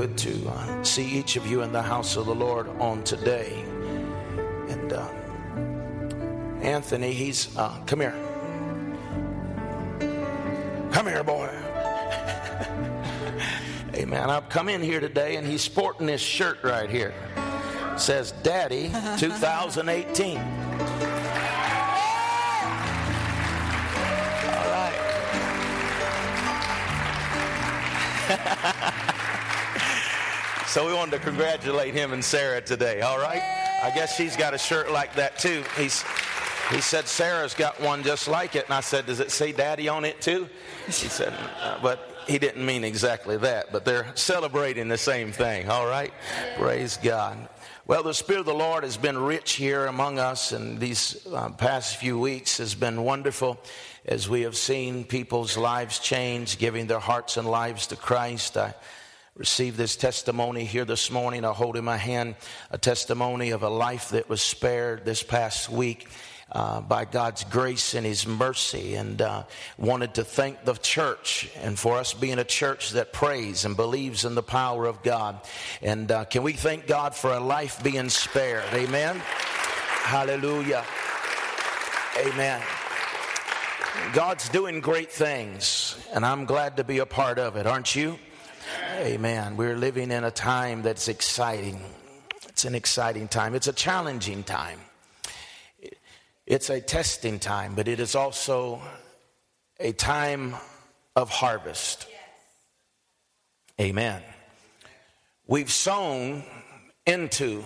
good to uh, see each of you in the house of the Lord on today. And uh, Anthony, he's, uh, come here. Come here, boy. Amen. I've come in here today and he's sporting this shirt right here. It says Daddy 2018. All right. So we wanted to congratulate him and Sarah today, all right? I guess she's got a shirt like that too. He's, he said, Sarah's got one just like it. And I said, Does it say daddy on it too? He said, uh, But he didn't mean exactly that. But they're celebrating the same thing, all right? Praise God. Well, the Spirit of the Lord has been rich here among us, and these uh, past few weeks has been wonderful as we have seen people's lives change, giving their hearts and lives to Christ. I, received this testimony here this morning. I hold in my hand a testimony of a life that was spared this past week. Uh, by God's grace and His mercy, and uh, wanted to thank the church and for us being a church that prays and believes in the power of God. And uh, can we thank God for a life being spared? Amen. Hallelujah. Amen. God's doing great things, and I'm glad to be a part of it, aren't you? Amen. We're living in a time that's exciting. It's an exciting time. It's a challenging time. It's a testing time, but it is also a time of harvest. Amen. We've sown into,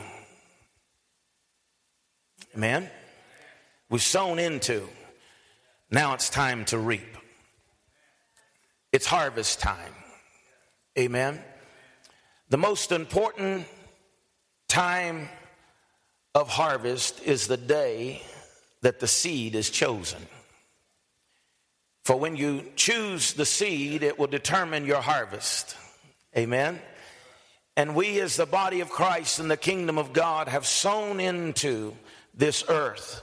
amen. We've sown into. Now it's time to reap. It's harvest time. Amen. The most important time of harvest is the day that the seed is chosen. For when you choose the seed, it will determine your harvest. Amen. And we, as the body of Christ and the kingdom of God, have sown into this earth.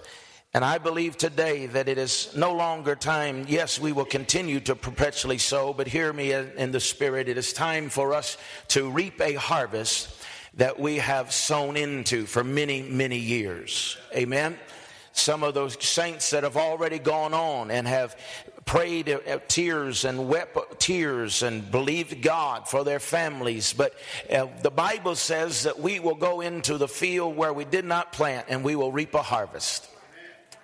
And I believe today that it is no longer time. Yes, we will continue to perpetually sow, but hear me in the spirit. It is time for us to reap a harvest that we have sown into for many, many years. Amen. Some of those saints that have already gone on and have prayed tears and wept tears and believed God for their families. But uh, the Bible says that we will go into the field where we did not plant and we will reap a harvest.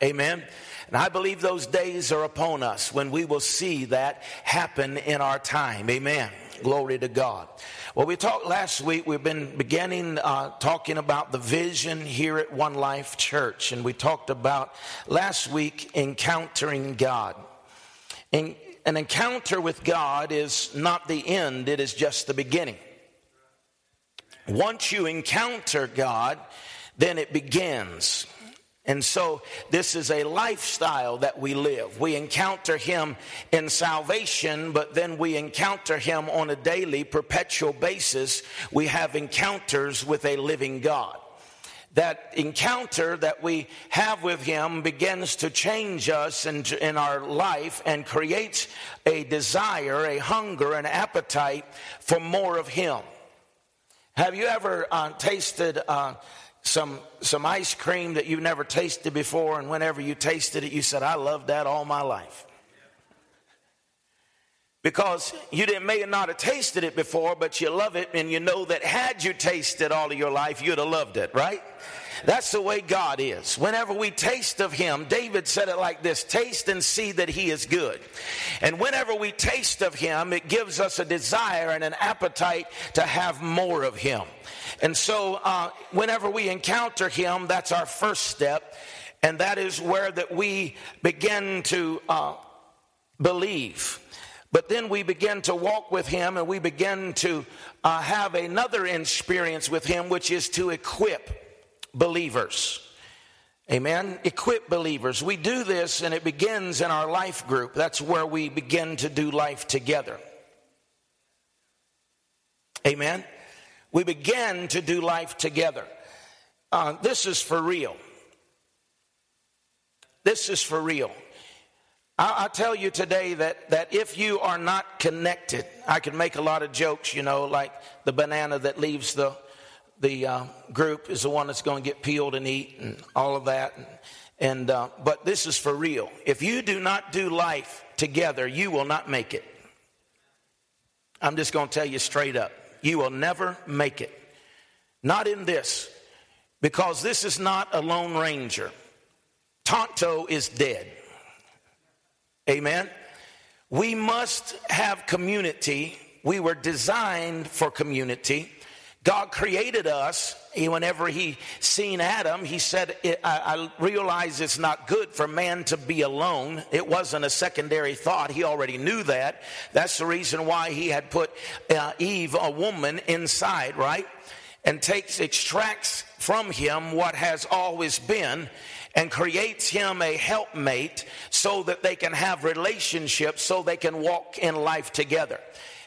Amen. And I believe those days are upon us when we will see that happen in our time. Amen. Glory to God. Well, we talked last week, we've been beginning uh, talking about the vision here at One Life Church. And we talked about last week encountering God. In, an encounter with God is not the end, it is just the beginning. Once you encounter God, then it begins. And so this is a lifestyle that we live. We encounter Him in salvation, but then we encounter Him on a daily, perpetual basis. We have encounters with a living God. That encounter that we have with Him begins to change us in, in our life and creates a desire, a hunger, an appetite for more of Him. Have you ever uh, tasted uh, some some ice cream that you've never tasted before, and whenever you tasted it, you said, I loved that all my life. Because you didn't, may not have tasted it before, but you love it, and you know that had you tasted all of your life, you'd have loved it, right? That's the way God is. Whenever we taste of Him, David said it like this taste and see that He is good. And whenever we taste of Him, it gives us a desire and an appetite to have more of Him. And so, uh, whenever we encounter Him, that's our first step. And that is where that we begin to uh, believe. But then we begin to walk with Him and we begin to uh, have another experience with Him, which is to equip believers. Amen. Equip believers. We do this and it begins in our life group. That's where we begin to do life together. Amen. We begin to do life together. Uh, this is for real. This is for real. I, I tell you today that, that if you are not connected, I can make a lot of jokes, you know, like the banana that leaves the, the uh, group is the one that's going to get peeled and eat and all of that. And, and uh, but this is for real. If you do not do life together, you will not make it. I'm just going to tell you straight up. You will never make it. Not in this, because this is not a Lone Ranger. Tonto is dead. Amen. We must have community. We were designed for community. God created us. Whenever he seen Adam, he said, I, I realize it's not good for man to be alone. It wasn't a secondary thought. He already knew that. That's the reason why he had put uh, Eve, a woman, inside, right? And takes, extracts from him what has always been and creates him a helpmate so that they can have relationships, so they can walk in life together.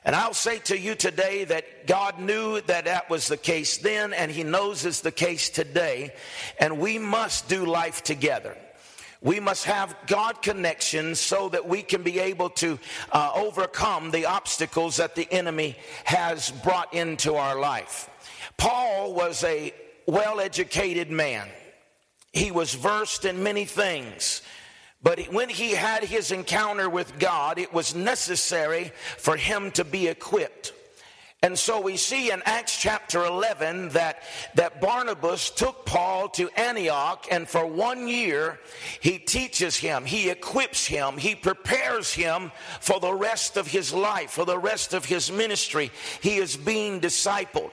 And I'll say to you today that God knew that that was the case then, and He knows it's the case today. And we must do life together. We must have God connections so that we can be able to uh, overcome the obstacles that the enemy has brought into our life. Paul was a well educated man, he was versed in many things. But when he had his encounter with God, it was necessary for him to be equipped. And so we see in Acts chapter 11 that, that Barnabas took Paul to Antioch and for one year he teaches him, he equips him, he prepares him for the rest of his life, for the rest of his ministry. He is being discipled.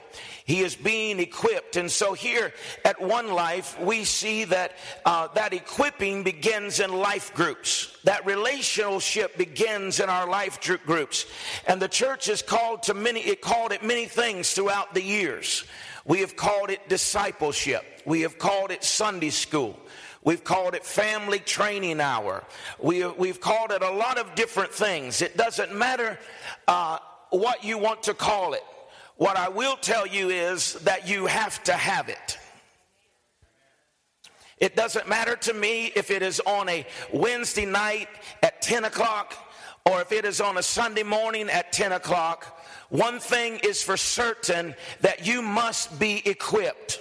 He is being equipped. And so here at One Life, we see that uh, that equipping begins in life groups. That relationship begins in our life groups. And the church has called to many, it called it many things throughout the years. We have called it discipleship. We have called it Sunday school. We've called it family training hour. We, we've called it a lot of different things. It doesn't matter uh, what you want to call it. What I will tell you is that you have to have it. It doesn't matter to me if it is on a Wednesday night at 10 o'clock or if it is on a Sunday morning at 10 o'clock. One thing is for certain that you must be equipped.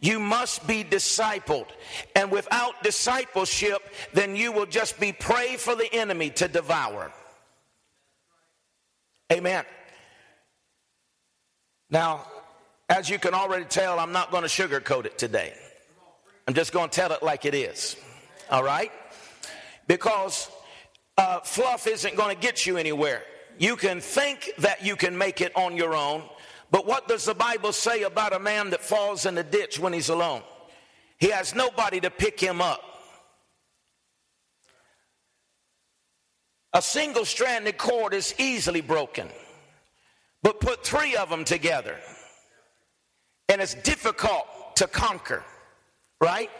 You must be discipled. And without discipleship, then you will just be prey for the enemy to devour. Amen. Now, as you can already tell, I'm not going to sugarcoat it today. I'm just going to tell it like it is. All right? Because uh, fluff isn't going to get you anywhere. You can think that you can make it on your own, but what does the Bible say about a man that falls in the ditch when he's alone? He has nobody to pick him up. A single stranded cord is easily broken. But put three of them together, and it's difficult to conquer, right?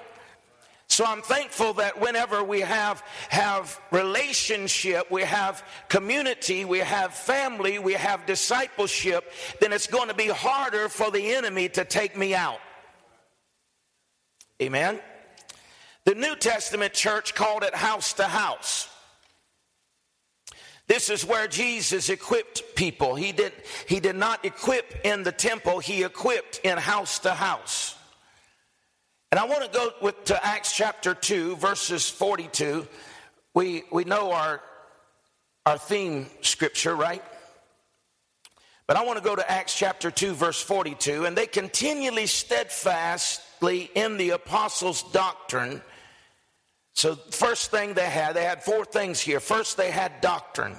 So I'm thankful that whenever we have have relationship, we have community, we have family, we have discipleship, then it's going to be harder for the enemy to take me out. Amen. The New Testament church called it house to house. This is where Jesus equipped people. He did, he did not equip in the temple, he equipped in house to house. And I want to go with, to Acts chapter 2, verses 42. We, we know our, our theme scripture, right? But I want to go to Acts chapter 2, verse 42. And they continually steadfastly in the apostles' doctrine so, first thing they had, they had four things here. First, they had doctrine.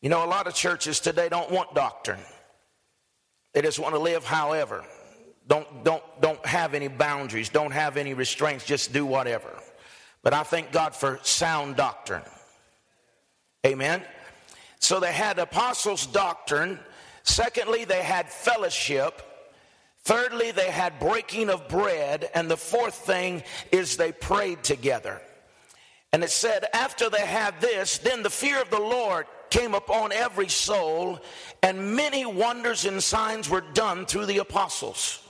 You know, a lot of churches today don't want doctrine. They just want to live however. Don't, don't, don't have any boundaries, don't have any restraints, just do whatever. But I thank God for sound doctrine. Amen. So they had apostles' doctrine. Secondly, they had fellowship. Thirdly, they had breaking of bread. And the fourth thing is they prayed together. And it said, after they had this, then the fear of the Lord came upon every soul, and many wonders and signs were done through the apostles.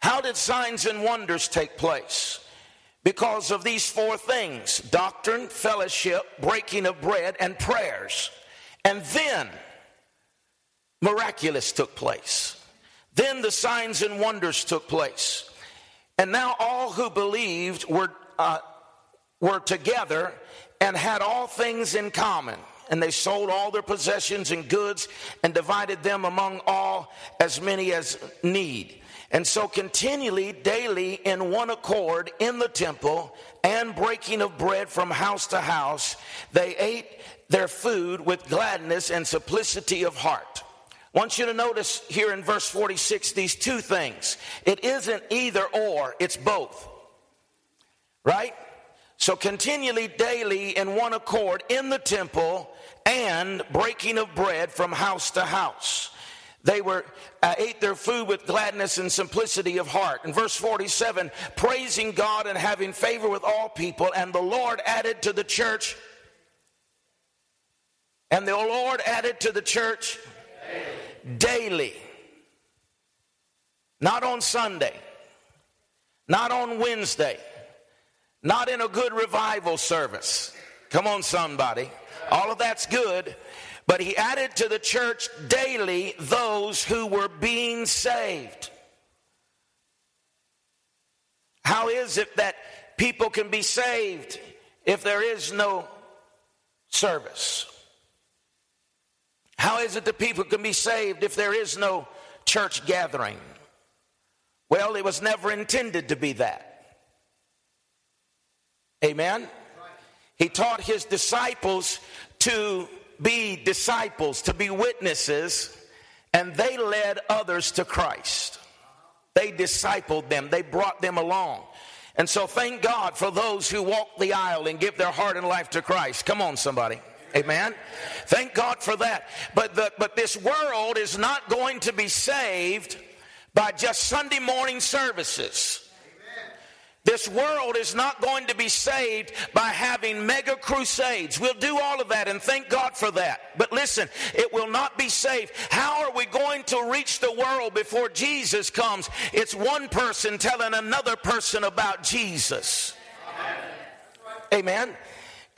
How did signs and wonders take place? because of these four things doctrine, fellowship, breaking of bread, and prayers. And then miraculous took place. Then the signs and wonders took place. And now all who believed were, uh, were together and had all things in common. And they sold all their possessions and goods and divided them among all as many as need. And so, continually, daily, in one accord in the temple and breaking of bread from house to house, they ate their food with gladness and simplicity of heart. I want you to notice here in verse 46 these two things. It isn't either or, it's both. Right? So, continually, daily, in one accord in the temple and breaking of bread from house to house. They were uh, ate their food with gladness and simplicity of heart. In verse 47, praising God and having favor with all people, and the Lord added to the church, and the Lord added to the church daily. Not on Sunday, not on Wednesday, not in a good revival service. Come on, somebody. All of that's good, but he added to the church daily those who were being saved. How is it that people can be saved if there is no service? How is it that people can be saved if there is no church gathering? Well, it was never intended to be that. Amen? He taught his disciples to be disciples, to be witnesses, and they led others to Christ. They discipled them, they brought them along. And so thank God for those who walk the aisle and give their heart and life to Christ. Come on, somebody. Amen. Thank God for that. But the, but this world is not going to be saved by just Sunday morning services. This world is not going to be saved by having mega crusades. We'll do all of that and thank God for that. But listen, it will not be saved. How are we going to reach the world before Jesus comes? It's one person telling another person about Jesus. Amen.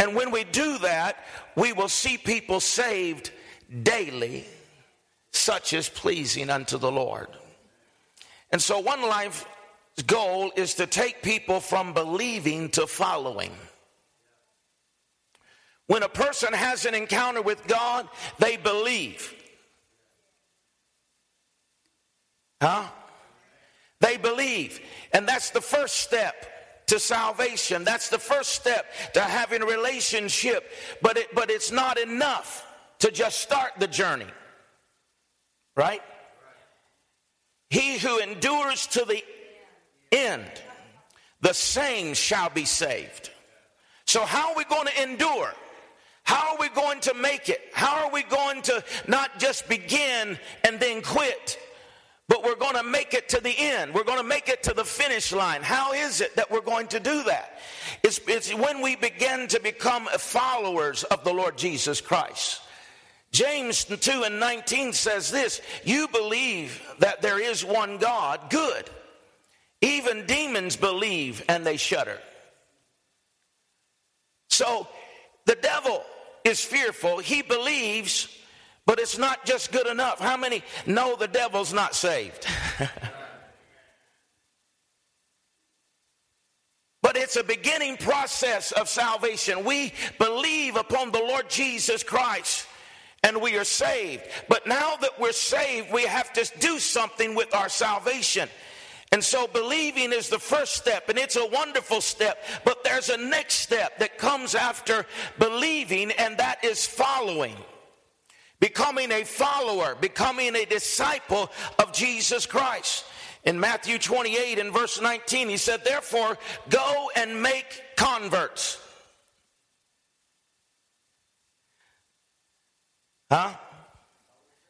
And when we do that, we will see people saved daily, such as pleasing unto the Lord. And so, one life goal is to take people from believing to following. When a person has an encounter with God, they believe. Huh? They believe. And that's the first step to salvation. That's the first step to having relationship. But it, but it's not enough to just start the journey. Right? He who endures to the end, the same shall be saved. So, how are we going to endure? How are we going to make it? How are we going to not just begin and then quit? But we're going to make it to the end. We're going to make it to the finish line. How is it that we're going to do that? It's, it's when we begin to become followers of the Lord Jesus Christ. James 2 and 19 says this You believe that there is one God, good. Even demons believe and they shudder. So the devil is fearful. He believes, but it's not just good enough. How many know the devil's not saved? but it's a beginning process of salvation. We believe upon the Lord Jesus Christ and we are saved. But now that we're saved, we have to do something with our salvation. And so believing is the first step, and it's a wonderful step. But there's a next step that comes after believing, and that is following. Becoming a follower, becoming a disciple of Jesus Christ. In Matthew 28 and verse 19, he said, Therefore, go and make converts. Huh?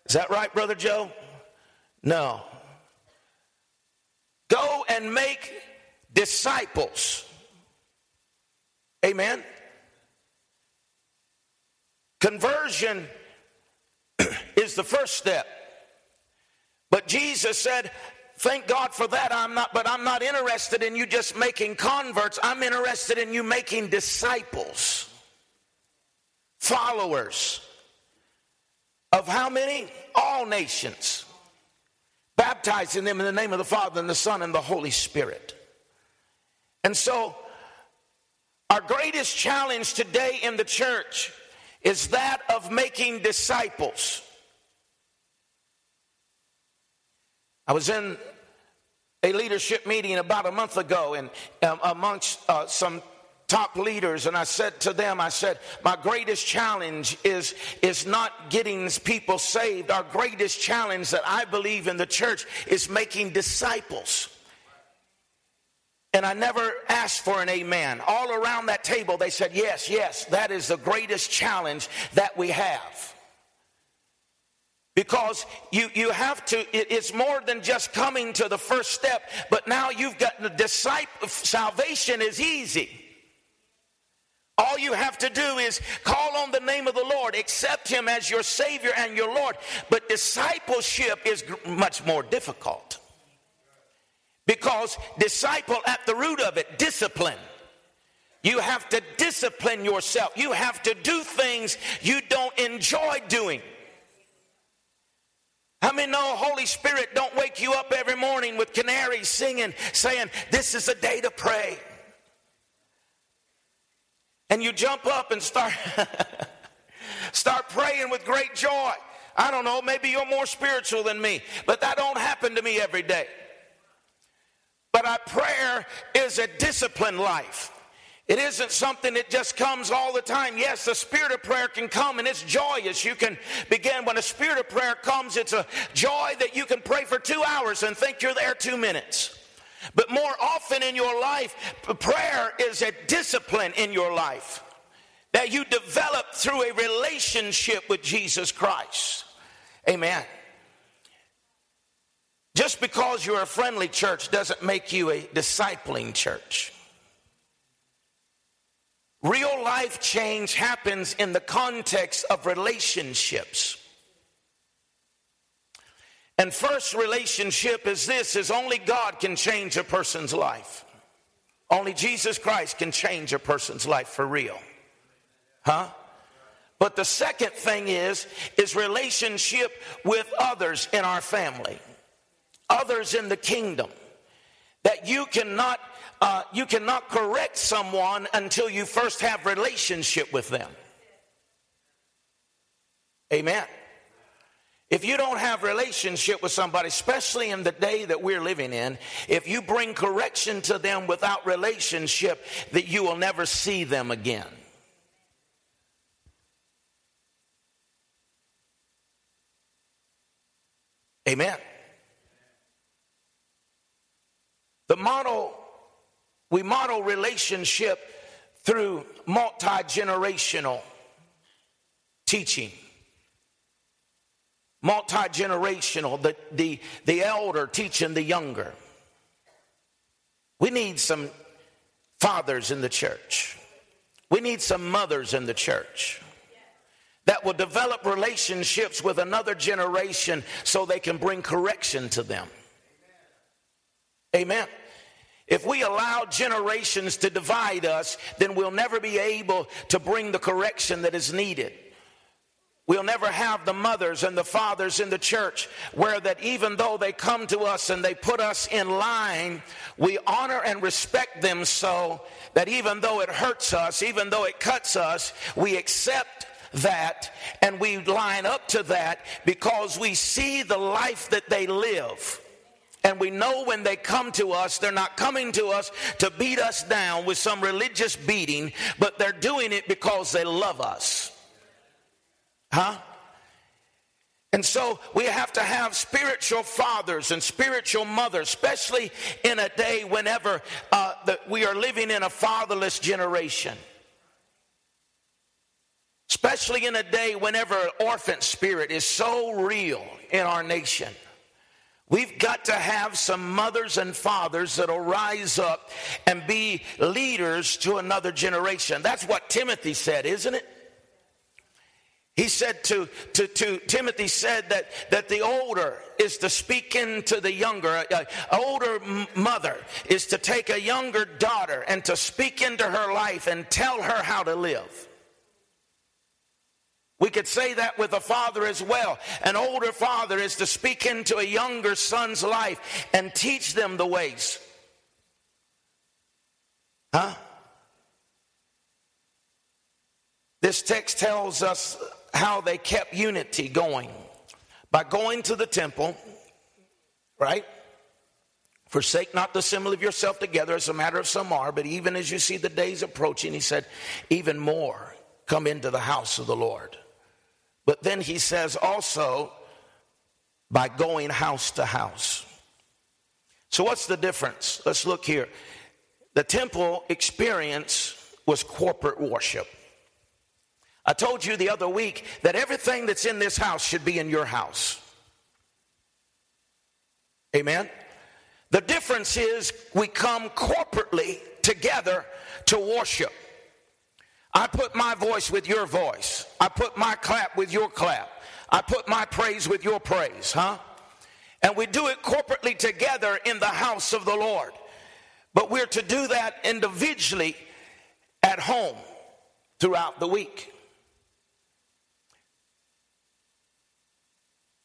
Is that right, Brother Joe? No. Go and make disciples. Amen. Conversion is the first step. But Jesus said, Thank God for that. I'm not, but I'm not interested in you just making converts. I'm interested in you making disciples, followers of how many? All nations, baptizing them in the name of the Father and the Son and the Holy Spirit. And so, our greatest challenge today in the church is that of making disciples. I was in a leadership meeting about a month ago, and um, amongst uh, some top leaders and i said to them i said my greatest challenge is is not getting people saved. Our greatest challenge that i believe in the church is making disciples. And I never asked for an amen. All around that table, they said, Yes, yes, that is the greatest challenge that we have because you, you have to it's more than just coming to the first step but now you've got the disciple salvation is easy all you have to do is call on the name of the Lord, accept Him as your Savior and your Lord. But discipleship is much more difficult. Because disciple, at the root of it, discipline. You have to discipline yourself. You have to do things you don't enjoy doing. How many know Holy Spirit don't wake you up every morning with canaries singing, saying, This is a day to pray? And you jump up and start, start praying with great joy. I don't know, maybe you're more spiritual than me, but that don't happen to me every day. But our prayer is a disciplined life. It isn't something that just comes all the time. Yes, the spirit of prayer can come and it's joyous. You can begin when a spirit of prayer comes, it's a joy that you can pray for two hours and think you're there two minutes. But more often in your life, prayer is a discipline in your life that you develop through a relationship with Jesus Christ. Amen. Just because you're a friendly church doesn't make you a discipling church. Real life change happens in the context of relationships. And first relationship is this is only God can change a person's life. Only Jesus Christ can change a person's life for real. Huh? But the second thing is is relationship with others in our family. Others in the kingdom. That you cannot uh, you cannot correct someone until you first have relationship with them. Amen. If you don't have relationship with somebody, especially in the day that we're living in, if you bring correction to them without relationship, that you will never see them again. Amen. The model we model relationship through multi generational teaching. Multi generational, the, the, the elder teaching the younger. We need some fathers in the church. We need some mothers in the church that will develop relationships with another generation so they can bring correction to them. Amen. If we allow generations to divide us, then we'll never be able to bring the correction that is needed. We'll never have the mothers and the fathers in the church where that even though they come to us and they put us in line, we honor and respect them so that even though it hurts us, even though it cuts us, we accept that and we line up to that because we see the life that they live. And we know when they come to us, they're not coming to us to beat us down with some religious beating, but they're doing it because they love us. Huh? And so we have to have spiritual fathers and spiritual mothers, especially in a day whenever uh, the, we are living in a fatherless generation. Especially in a day whenever an orphan spirit is so real in our nation. We've got to have some mothers and fathers that'll rise up and be leaders to another generation. That's what Timothy said, isn't it? He said to, to, to Timothy said that, that the older is to speak into the younger. An older mother is to take a younger daughter and to speak into her life and tell her how to live. We could say that with a father as well. An older father is to speak into a younger son's life and teach them the ways. Huh? This text tells us how they kept unity going by going to the temple, right? Forsake not the assembly of yourself together as a matter of some are, but even as you see the days approaching, he said, even more come into the house of the Lord. But then he says also by going house to house. So, what's the difference? Let's look here. The temple experience was corporate worship. I told you the other week that everything that's in this house should be in your house. Amen. The difference is we come corporately together to worship. I put my voice with your voice. I put my clap with your clap. I put my praise with your praise, huh? And we do it corporately together in the house of the Lord. But we're to do that individually at home throughout the week.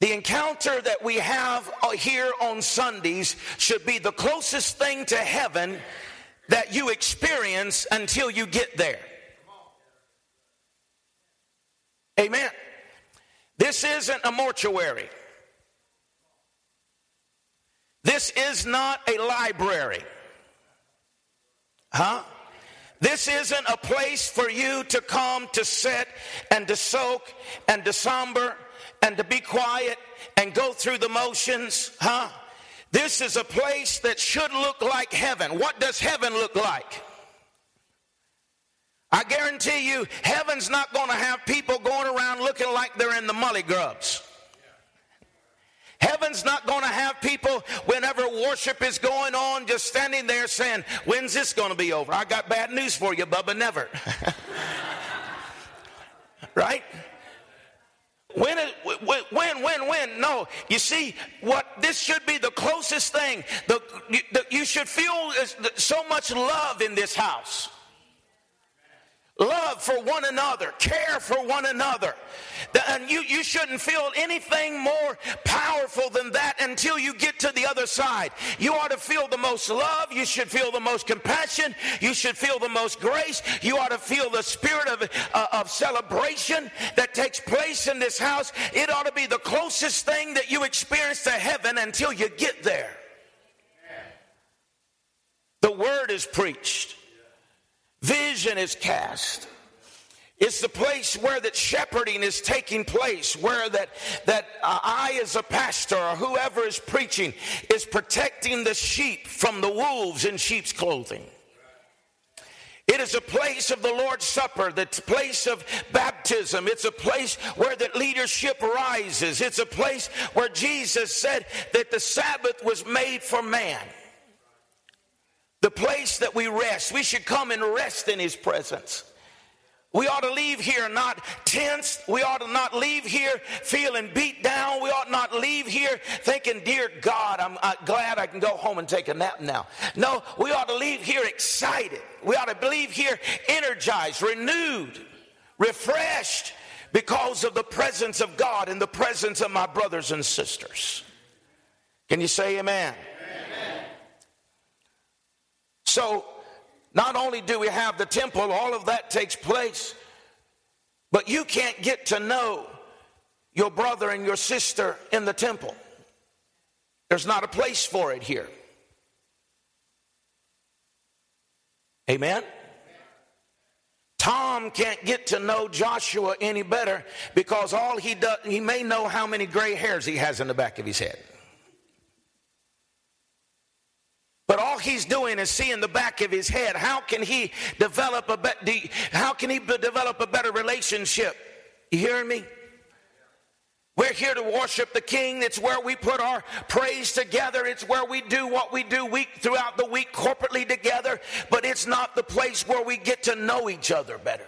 The encounter that we have uh, here on Sundays should be the closest thing to heaven that you experience until you get there. Amen. This isn't a mortuary. This is not a library. Huh? This isn't a place for you to come to sit and to soak and to somber and to be quiet and go through the motions, huh? This is a place that should look like heaven. What does heaven look like? I guarantee you, heaven's not going to have people going around looking like they're in the molly grubs. Heaven's not going to have people, whenever worship is going on, just standing there saying, When's this going to be over? I got bad news for you, Bubba, never. right? When, when, when, when? No. You see, what this should be the closest thing. The, the, you should feel so much love in this house love for one another, care for one another. And you, you shouldn't feel anything more powerful than that until you get to the other side. You ought to feel the most love. You should feel the most compassion. You should feel the most grace. You ought to feel the spirit of, uh, of celebration that takes place in this house. It ought to be the closest thing that you experience to heaven until you get there. The word is preached. Vision is cast. It's the place where that shepherding is taking place, where that, that uh, I as a pastor or whoever is preaching is protecting the sheep from the wolves in sheep's clothing. It is a place of the Lord's Supper, the place of baptism. It's a place where that leadership rises. It's a place where Jesus said that the Sabbath was made for man place that we rest. We should come and rest in His presence. We ought to leave here not tense. We ought to not leave here feeling beat down. We ought not leave here thinking, Dear God, I'm uh, glad I can go home and take a nap now. No, we ought to leave here excited. We ought to leave here energized, renewed, refreshed because of the presence of God and the presence of my brothers and sisters. Can you say amen? So, not only do we have the temple, all of that takes place, but you can't get to know your brother and your sister in the temple. There's not a place for it here. Amen? Tom can't get to know Joshua any better because all he does, he may know how many gray hairs he has in the back of his head. But all he's doing is seeing the back of his head. How can he develop a be- how can he develop a better relationship? You hearing me? We're here to worship the King. It's where we put our praise together. It's where we do what we do week throughout the week corporately together. But it's not the place where we get to know each other better.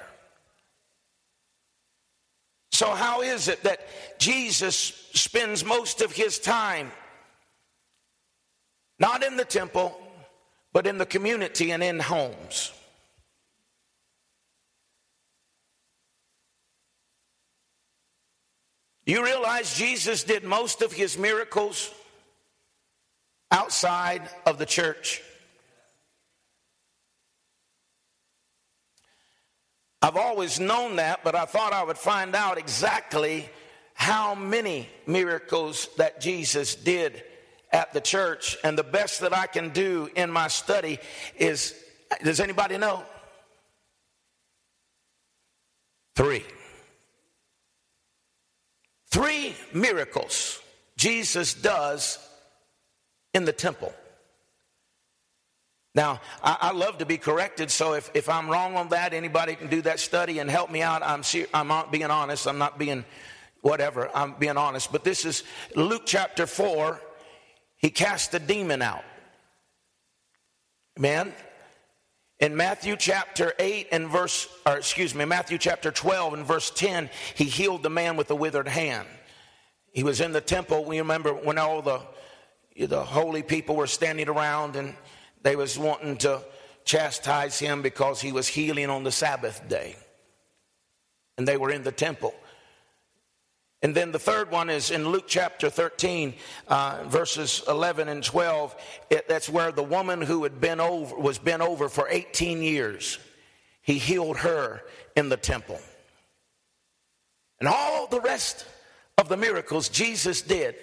So, how is it that Jesus spends most of his time not in the temple, but in the community and in homes? You realize Jesus did most of his miracles outside of the church. I've always known that, but I thought I would find out exactly how many miracles that Jesus did at the church. And the best that I can do in my study is does anybody know? Three. Three miracles Jesus does in the temple. Now, I, I, love to be corrected, so if, if I'm wrong on that, anybody can do that study and help me out. I'm, I'm not being honest. I'm not being whatever. I'm being honest. But this is Luke chapter 4. He cast a demon out. Man, in Matthew chapter 8 and verse, or excuse me, Matthew chapter 12 and verse 10, he healed the man with the withered hand. He was in the temple. We remember when all the, the holy people were standing around and they was wanting to chastise him because he was healing on the Sabbath day. And they were in the temple. And then the third one is in Luke chapter 13, uh, verses 11 and 12. It, that's where the woman who had been over, was been over for 18 years, he healed her in the temple. And all the rest of the miracles Jesus did,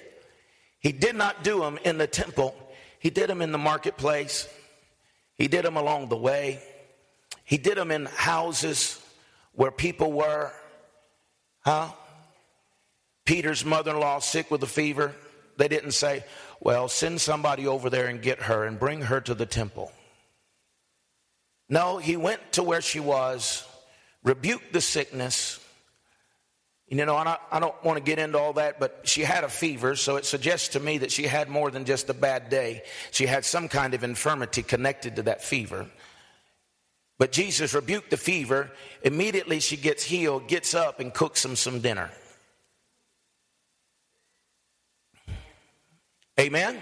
he did not do them in the temple. He did them in the marketplace. He did them along the way. He did them in houses where people were. Huh? Peter's mother in law sick with a fever, they didn't say, Well, send somebody over there and get her and bring her to the temple. No, he went to where she was, rebuked the sickness. You know, I, I don't want to get into all that, but she had a fever, so it suggests to me that she had more than just a bad day. She had some kind of infirmity connected to that fever. But Jesus rebuked the fever. Immediately she gets healed, gets up, and cooks them some dinner. Amen?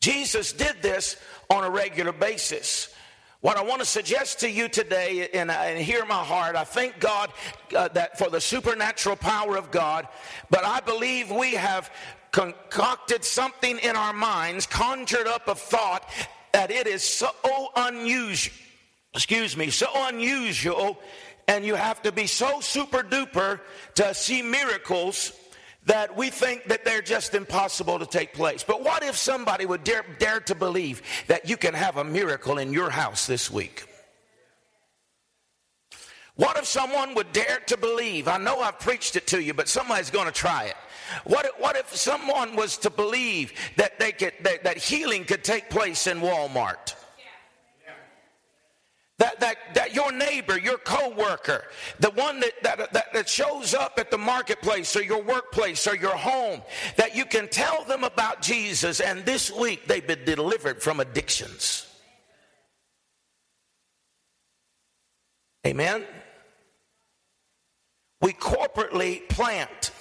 Jesus did this on a regular basis. What I want to suggest to you today, and, and hear my heart, I thank God uh, that for the supernatural power of God, but I believe we have concocted something in our minds, conjured up a thought that it is so unusual, excuse me, so unusual, and you have to be so super duper to see miracles that we think that they're just impossible to take place. But what if somebody would dare, dare to believe that you can have a miracle in your house this week? What if someone would dare to believe? I know I've preached it to you, but somebody's going to try it. What if, what if someone was to believe that they could that, that healing could take place in Walmart? That, that, your neighbor, your coworker, the one that, that, that, that shows up at the marketplace or your workplace or your home, that you can tell them about Jesus and this week they've been delivered from addictions. Amen? We corporately plant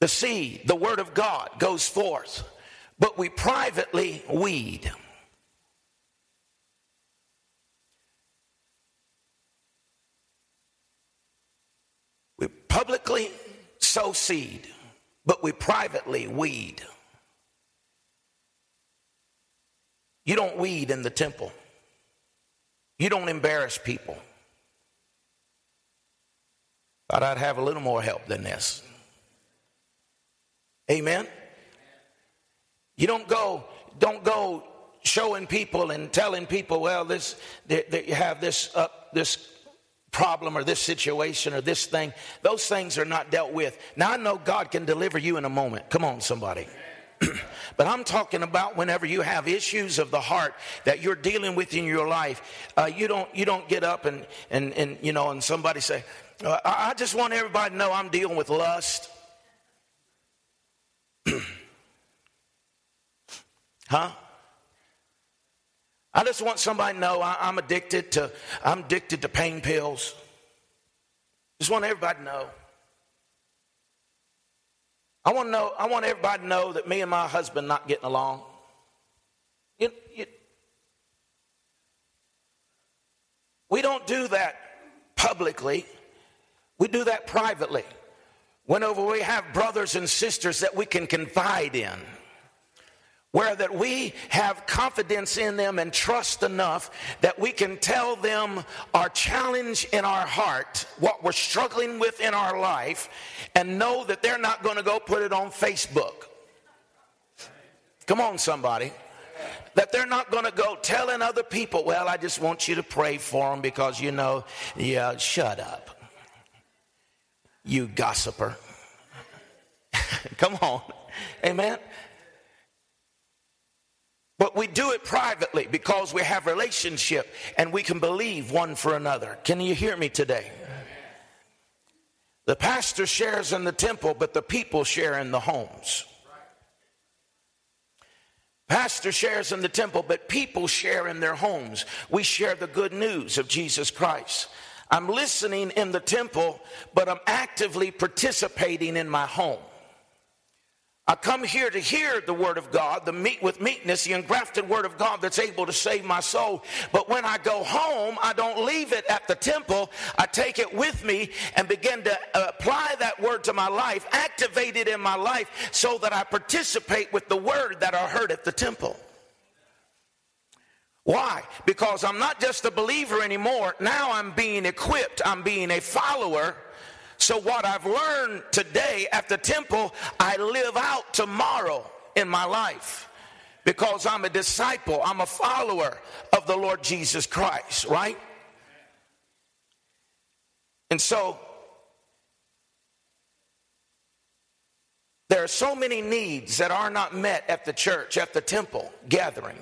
the seed, the word of God goes forth, but we privately weed. Publicly sow seed, but we privately weed. You don't weed in the temple. You don't embarrass people. Thought I'd have a little more help than this. Amen. You don't go, don't go showing people and telling people, well, this that you have this up, this problem or this situation or this thing, those things are not dealt with. Now, I know God can deliver you in a moment. Come on, somebody. but I'm talking about whenever you have issues of the heart that you're dealing with in your life, uh, you don't you don't get up and and and you know and somebody say, uh, I just want everybody to know I'm dealing with lust. huh? I just want somebody to know I, am addicted to I'm addicted to pain pills. Just want everybody to know. I want to know. I want everybody to know that me and my husband not getting along. We don't do that publicly. We do that privately. Whenever we have brothers and sisters that we can confide in where that we have confidence in them and trust enough that we can tell them our challenge in our heart, what we're struggling with in our life, and know that they're not going to go put it on Facebook. Come on, somebody. That they're not going to go telling other people, well, I just want you to pray for them because you know, yeah, shut up. You gossiper. Come on. Amen. But we do it privately because we have relationship and we can believe one for another. Can you hear me today? The pastor shares in the temple, but the people share in the homes. Pastor shares in the temple, but people share in their homes. We share the good news of Jesus Christ. I'm listening in the temple, but I'm actively participating in my home. I come here to hear the word of God, the meat with meekness, the engrafted word of God that's able to save my soul. But when I go home, I don't leave it at the temple. I take it with me and begin to apply that word to my life, activate it in my life so that I participate with the word that I heard at the temple. Why? Because I'm not just a believer anymore. Now I'm being equipped. I'm being a follower so, what I've learned today at the temple, I live out tomorrow in my life because I'm a disciple, I'm a follower of the Lord Jesus Christ, right? And so, there are so many needs that are not met at the church, at the temple gathering,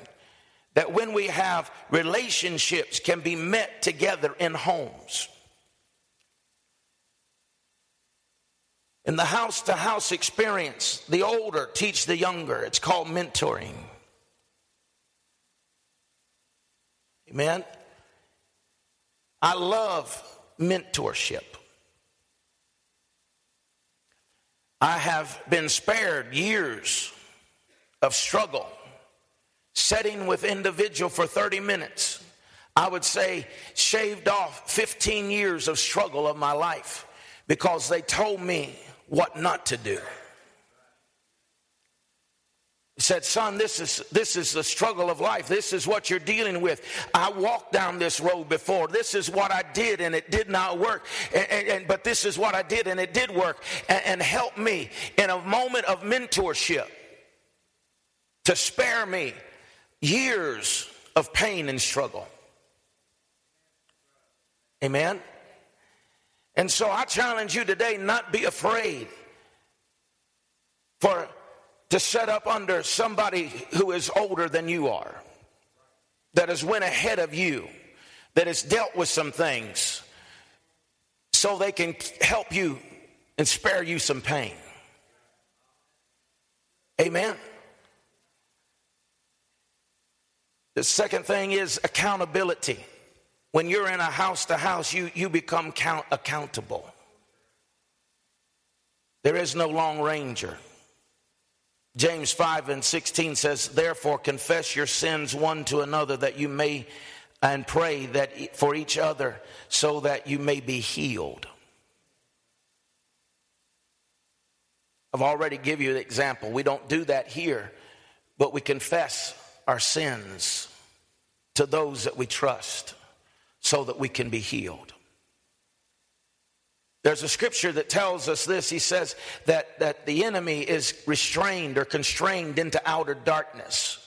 that when we have relationships can be met together in homes. In the house to house experience, the older teach the younger. It's called mentoring. Amen. I love mentorship. I have been spared years of struggle, sitting with individual for 30 minutes. I would say shaved off 15 years of struggle of my life because they told me what not to do. He said, Son, this is, this is the struggle of life. This is what you're dealing with. I walked down this road before. This is what I did, and it did not work. And, and, and but this is what I did, and it did work. And, and help me in a moment of mentorship to spare me years of pain and struggle. Amen. And so I challenge you today not be afraid for to set up under somebody who is older than you are, that has went ahead of you, that has dealt with some things, so they can help you and spare you some pain. Amen. The second thing is accountability. When you're in a house to house, you, you become count, accountable. There is no long ranger. James 5 and 16 says, Therefore confess your sins one to another that you may and pray that for each other so that you may be healed. I've already give you the example. We don't do that here, but we confess our sins to those that we trust so that we can be healed. There's a scripture that tells us this. He says that, that the enemy is restrained or constrained into outer darkness.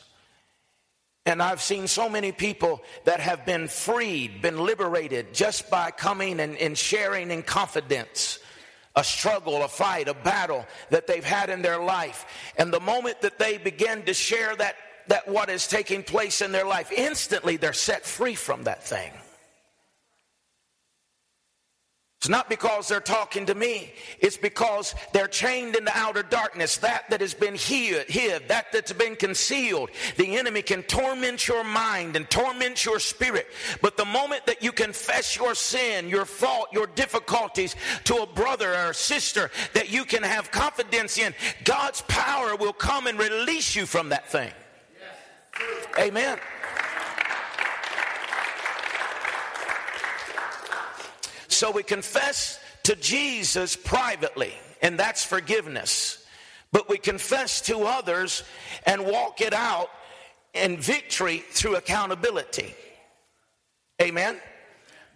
And I've seen so many people that have been freed, been liberated just by coming and, and sharing in confidence a struggle, a fight, a battle that they've had in their life. And the moment that they begin to share that, that what is taking place in their life, instantly they're set free from that thing. It's not because they're talking to me. It's because they're chained in the outer darkness. That that has been hid, hid, that that's been concealed. The enemy can torment your mind and torment your spirit. But the moment that you confess your sin, your fault, your difficulties to a brother or a sister that you can have confidence in, God's power will come and release you from that thing. Amen. So we confess to Jesus privately, and that's forgiveness. But we confess to others and walk it out in victory through accountability. Amen.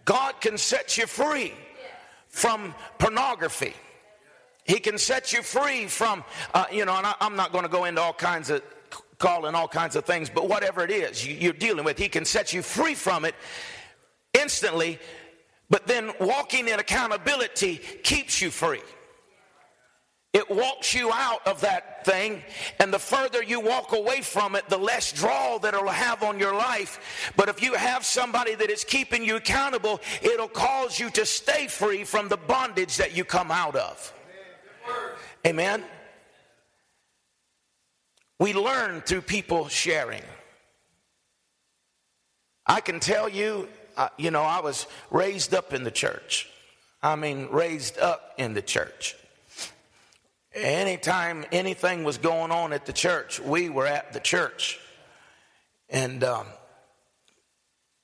God can set you free from pornography. He can set you free from, uh, you know, and I, am not going to go into all kinds of calling all kinds of things, but whatever it is you, you're dealing with, He can set you free from it instantly but then walking in accountability keeps you free. It walks you out of that thing, and the further you walk away from it, the less draw that it'll have on your life. But if you have somebody that is keeping you accountable, it'll cause you to stay free from the bondage that you come out of. Amen. We learn through people sharing. I can tell you you know, I was raised up in the church. I mean, raised up in the church. Anytime anything was going on at the church, we were at the church. And, um,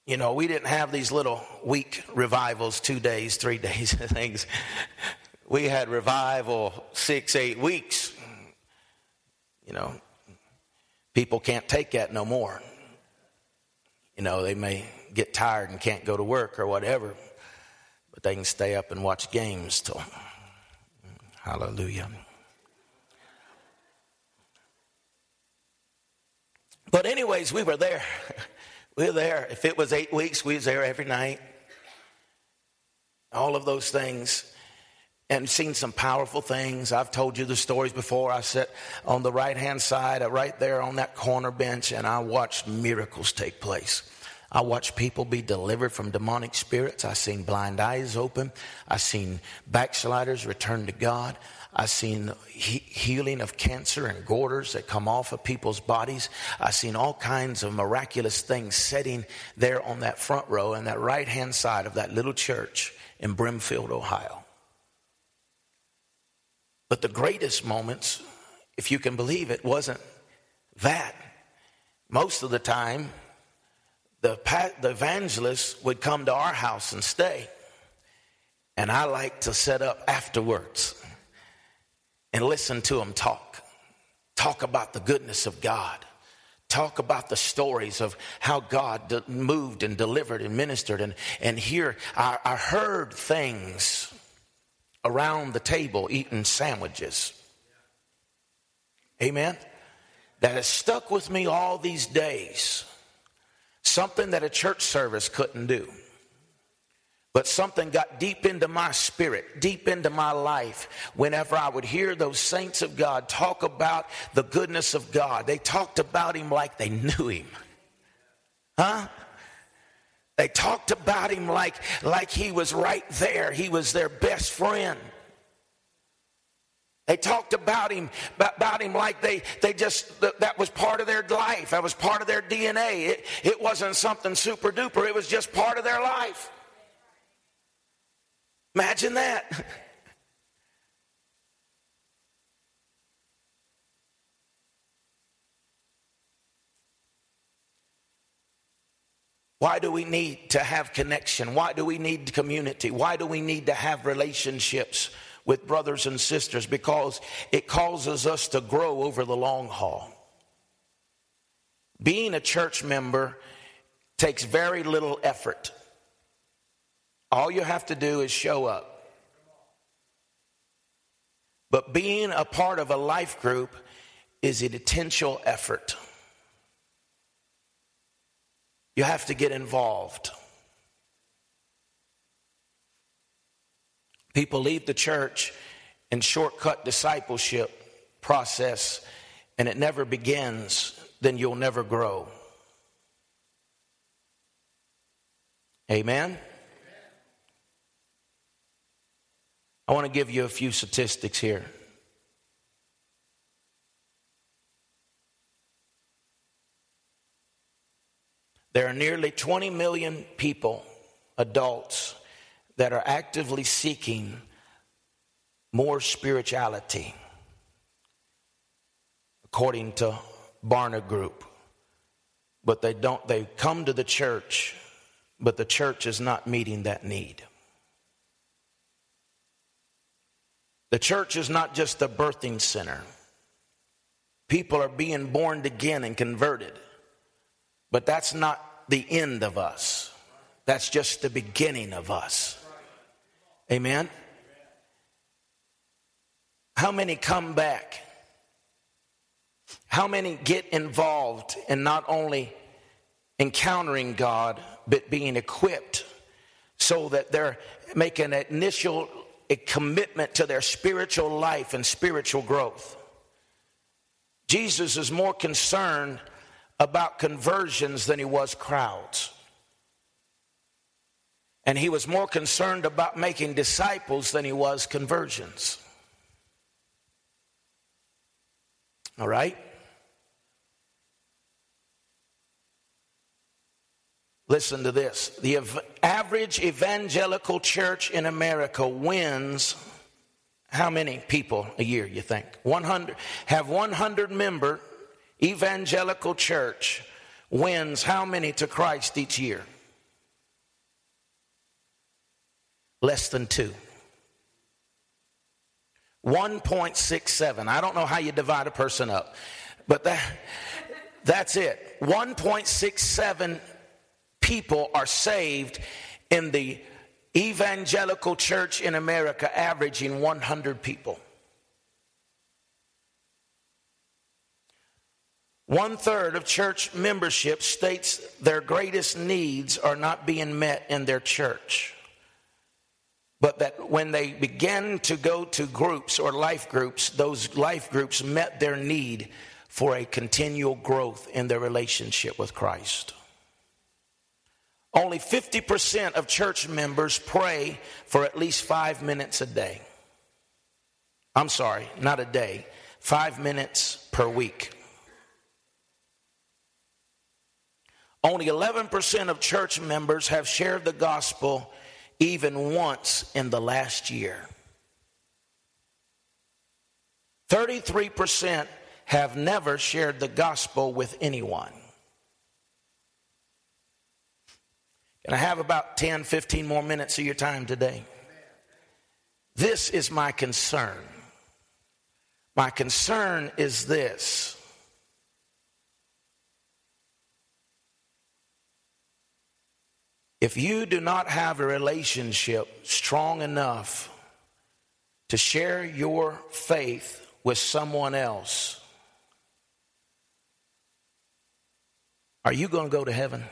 you know, we didn't have these little week revivals, two days, three days, things. We had revival six, eight weeks. You know, people can't take that no more. You know, they may get tired and can't go to work or whatever, but they can stay up and watch games till. Hallelujah. But anyways, we were there. we were there. If it was eight weeks, we was there every night. All of those things. And seen some powerful things. I've told you the stories before. I sat on the right hand side, right there on that corner bench, and I watched miracles take place. I watched people be delivered from demonic spirits. I seen blind eyes open. I seen backsliders return to God. I seen he- healing of cancer and goiters that come off of people's bodies. I seen all kinds of miraculous things setting there on that front row and that right hand side of that little church in Brimfield, Ohio. But the greatest moments, if you can believe it, wasn't that. Most of the time, the, the evangelist would come to our house and stay. And I like to set up afterwards and listen to them talk. Talk about the goodness of God. Talk about the stories of how God moved and delivered and ministered. And, and here I, I heard things around the table eating sandwiches. Amen. That has stuck with me all these days. Something that a church service couldn't do. But something got deep into my spirit, deep into my life, whenever I would hear those saints of God talk about the goodness of God. They talked about Him like they knew Him. Huh? They talked about Him like, like He was right there, He was their best friend. They talked about him, about him like they, they just, that was part of their life. That was part of their DNA. It, it wasn't something super duper. It was just part of their life. Imagine that. Why do we need to have connection? Why do we need community? Why do we need to have relationships? With brothers and sisters because it causes us to grow over the long haul. Being a church member takes very little effort. All you have to do is show up. But being a part of a life group is an essential effort. You have to get involved. People leave the church and shortcut discipleship process and it never begins, then you'll never grow. Amen? I want to give you a few statistics here. There are nearly 20 million people, adults, that are actively seeking more spirituality, according to Barna Group. But they don't, they come to the church, but the church is not meeting that need. The church is not just a birthing center. People are being born again and converted. But that's not the end of us. That's just the beginning of us. Amen. How many come back? How many get involved in not only encountering God, but being equipped so that they're making an initial a commitment to their spiritual life and spiritual growth? Jesus is more concerned about conversions than he was crowds. And he was more concerned about making disciples than he was conversions. All right? Listen to this. The average evangelical church in America wins how many people a year, you think? 100. Have 100 member evangelical church wins how many to Christ each year? Less than two. 1.67. I don't know how you divide a person up, but that, that's it. 1.67 people are saved in the evangelical church in America, averaging 100 people. One third of church membership states their greatest needs are not being met in their church. But that when they began to go to groups or life groups, those life groups met their need for a continual growth in their relationship with Christ. Only 50% of church members pray for at least five minutes a day. I'm sorry, not a day, five minutes per week. Only 11% of church members have shared the gospel even once in the last year. 33% have never shared the gospel with anyone. And I have about 10, 15 more minutes of your time today. This is my concern. My concern is this If you do not have a relationship strong enough to share your faith with someone else, are you going to go to heaven?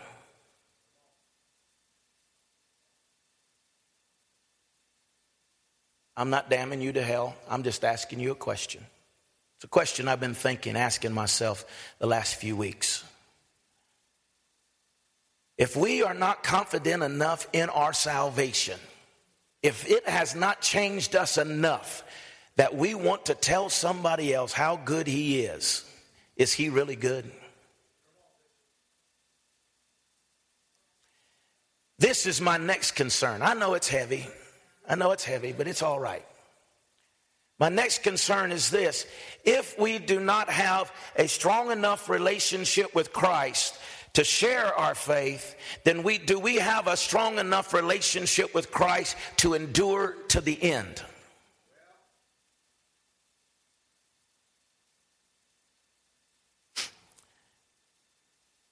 I'm not damning you to hell. I'm just asking you a question. It's a question I've been thinking, asking myself the last few weeks. If we are not confident enough in our salvation, if it has not changed us enough that we want to tell somebody else how good He is, is He really good? This is my next concern. I know it's heavy. I know it's heavy, but it's all right. My next concern is this if we do not have a strong enough relationship with Christ to share our faith, then we do we have a strong enough relationship with Christ to endure to the end?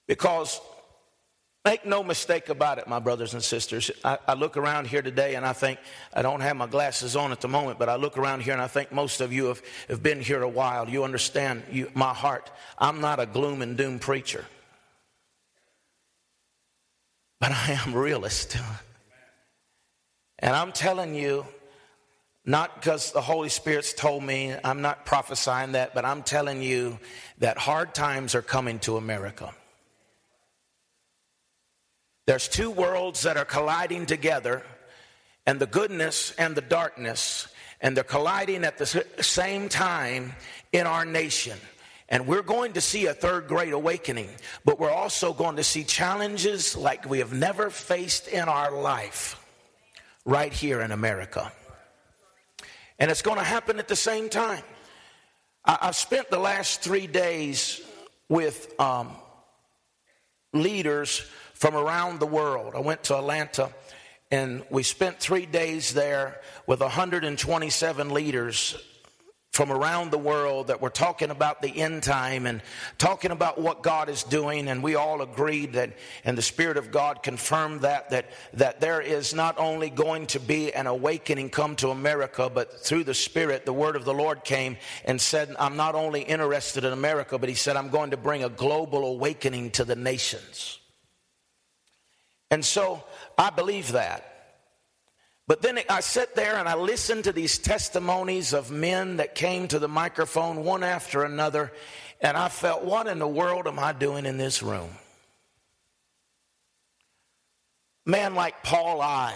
Because Make no mistake about it, my brothers and sisters. I, I, look around here today and I think, I don't have my glasses on at the moment, but I look around here and I think most of you have, have been here a while. You understand you, my heart. I'm not a gloom and doom preacher but I am realist. And I'm telling you, not because the Holy Spirit's told me, I'm not prophesying that, but I'm telling you that hard times are coming to America. There's two worlds that are colliding together, and the goodness and the darkness and they're colliding at the same time in our nation. And we're going to see a third great awakening, but we're also going to see challenges like we have never faced in our life right here in America. And it's going to happen at the same time. I've spent the last three days with um, leaders from around the world. I went to Atlanta and we spent three days there with 127 leaders from around the world that were talking about the end time and talking about what God is doing and we all agreed that and the spirit of God confirmed that that that there is not only going to be an awakening come to America but through the spirit the word of the Lord came and said I'm not only interested in America but he said I'm going to bring a global awakening to the nations. And so I believe that. But then I sat there and I listened to these testimonies of men that came to the microphone one after another, and I felt, what in the world am I doing in this room? Man like Paul I,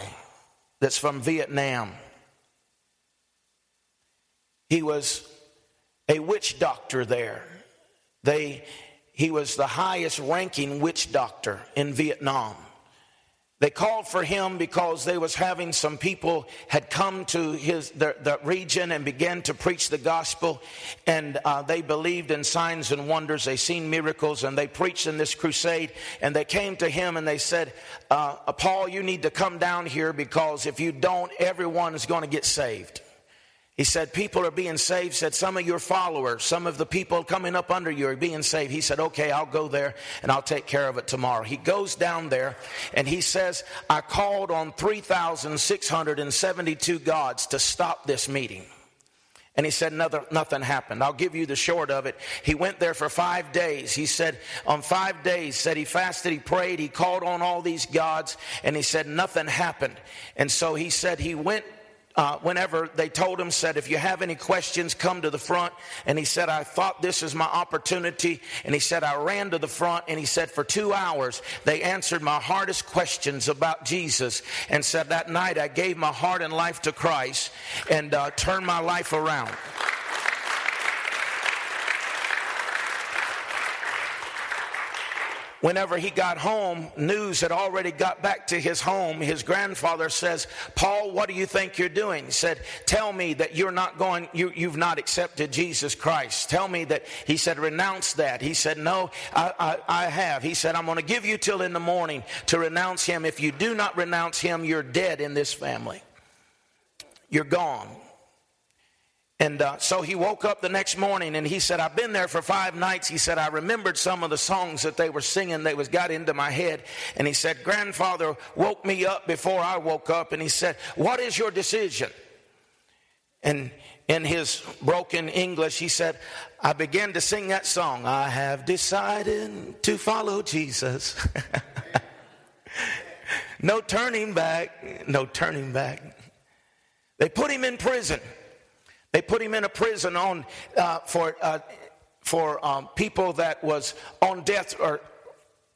that's from Vietnam. He was a witch doctor there. They, he was the highest ranking witch doctor in Vietnam. They called for him because they was having some people had come to his the, the region and began to preach the gospel, and uh, they believed in signs and wonders. They seen miracles, and they preached in this crusade. And they came to him and they said, uh, "Paul, you need to come down here because if you don't, everyone is going to get saved." He said, People are being saved. Said, Some of your followers, some of the people coming up under you are being saved. He said, Okay, I'll go there and I'll take care of it tomorrow. He goes down there and he says, I called on 3,672 gods to stop this meeting. And he said, nothing, happened. I'll give you the short of it. He went there for five days. He said, on five days, said he fasted, he prayed, he called on all these gods, and he said, nothing happened. And so he said he went uh, whenever they told him, said, if you have any questions, come to the front. And he said, I thought this is my opportunity. And he said, I ran to the front and he said, for two hours, they answered my hardest questions about Jesus and said, that night I gave my heart and life to Christ and uh, turned my life around. Whenever he got home, news had already got back to his home. His grandfather says, Paul, what do you think you're doing? He said, Tell me that you're not going, you, you've not accepted Jesus Christ. Tell me that, he said, renounce that. He said, No, I, I, I have. He said, I'm going to give you till in the morning to renounce him. If you do not renounce him, you're dead in this family. You're gone. And uh, so he woke up the next morning and he said, I've been there for five nights. He said, I remembered some of the songs that they were singing. They was got into my head. And he said, grandfather woke me up before I woke up. And he said, what is your decision? And in his broken English, he said, I began to sing that song. I have decided to follow Jesus. no turning back, no turning back. They put him in prison. They put him in a prison on uh, for uh, for um, people that was on death or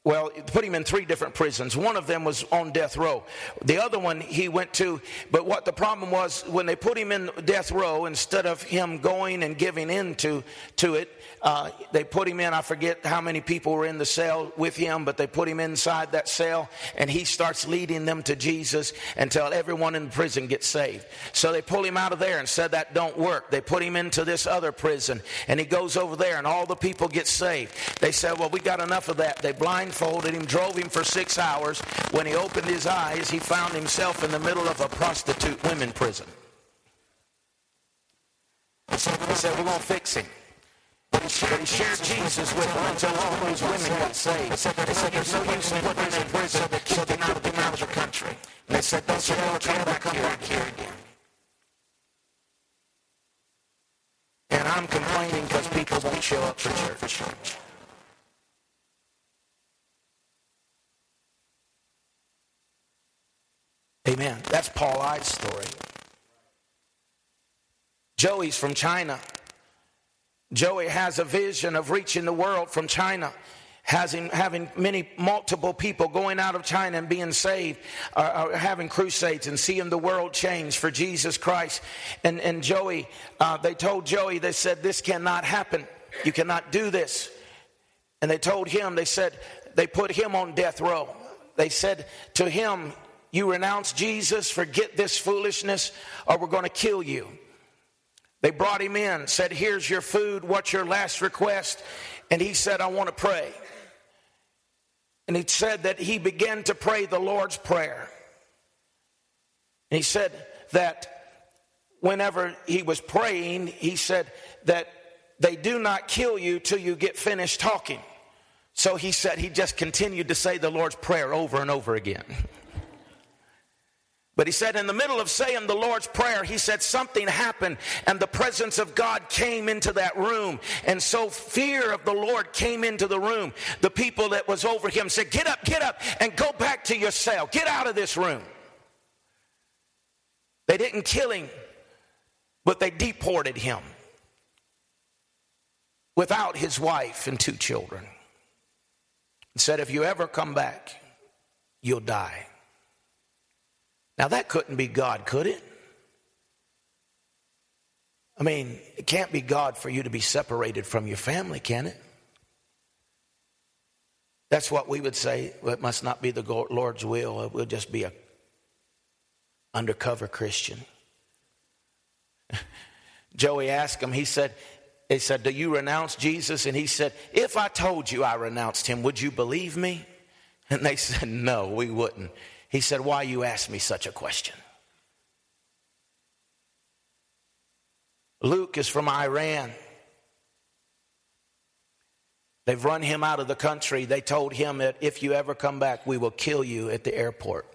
well, put him in three different prisons. One of them was on death row. The other one he went to, but what the problem was when they put him in death row, instead of him going and giving in to, to it, uh, they put him in. I forget how many people were in the cell with him, but they put him inside that cell and he starts leading them to Jesus until everyone in the prison gets saved. So they pull him out of there and said that don't work. They put him into this other prison and he goes over there and all the people get saved. They said, well, we got enough of that. They blindfolded him, drove him for six hours. When he opened his eyes, he found himself in the middle of a prostitute women prison. So he said, We're to fix him. He, shared, Jesus with them all those women got saved. They said, they said There's no use in putting him in prison so they kicked him out, him out of the country. And they said, Don't you ever come back here again. And I'm complaining because people won't show up for church. Church. Amen. That's Paul I's story. Joey's from China. Joey has a vision of reaching the world from China. having, having many multiple people going out of China and being saved, uh, uh, having crusades and seeing the world change for Jesus Christ. And, and Joey, uh, they told Joey, they said, This cannot happen. You cannot do this. And they told him, they said, they put him on death row. They said to him, You renounce Jesus, forget this foolishness, or we're going to kill you. They brought him in, said, Here's your food. What's your last request? And he said, I want to pray. And he said that he began to pray the Lord's Prayer. And he said that whenever he was praying, he said that they do not kill you till you get finished talking. So he said he just continued to say the Lord's Prayer over and over again. But he said, in the middle of saying the Lord's Prayer, he said something happened and the presence of God came into that room. And so fear of the Lord came into the room. The people that was over him said, Get up, get up, and go back to your cell. Get out of this room. They didn't kill him, but they deported him without his wife and two children. And said, If you ever come back, you'll die. Now, that couldn't be God, could it? I mean, it can't be God for you to be separated from your family, can it? That's what we would say. Well, it must not be the Lord's will. We'll just be a undercover Christian. Joey asked him, he said, he said, Do you renounce Jesus? And he said, If I told you I renounced him, would you believe me? And they said, No, we wouldn't. He said, Why you ask me such a question? Luke is from Iran. They've run him out of the country. They told him that if you ever come back, we will kill you at the airport.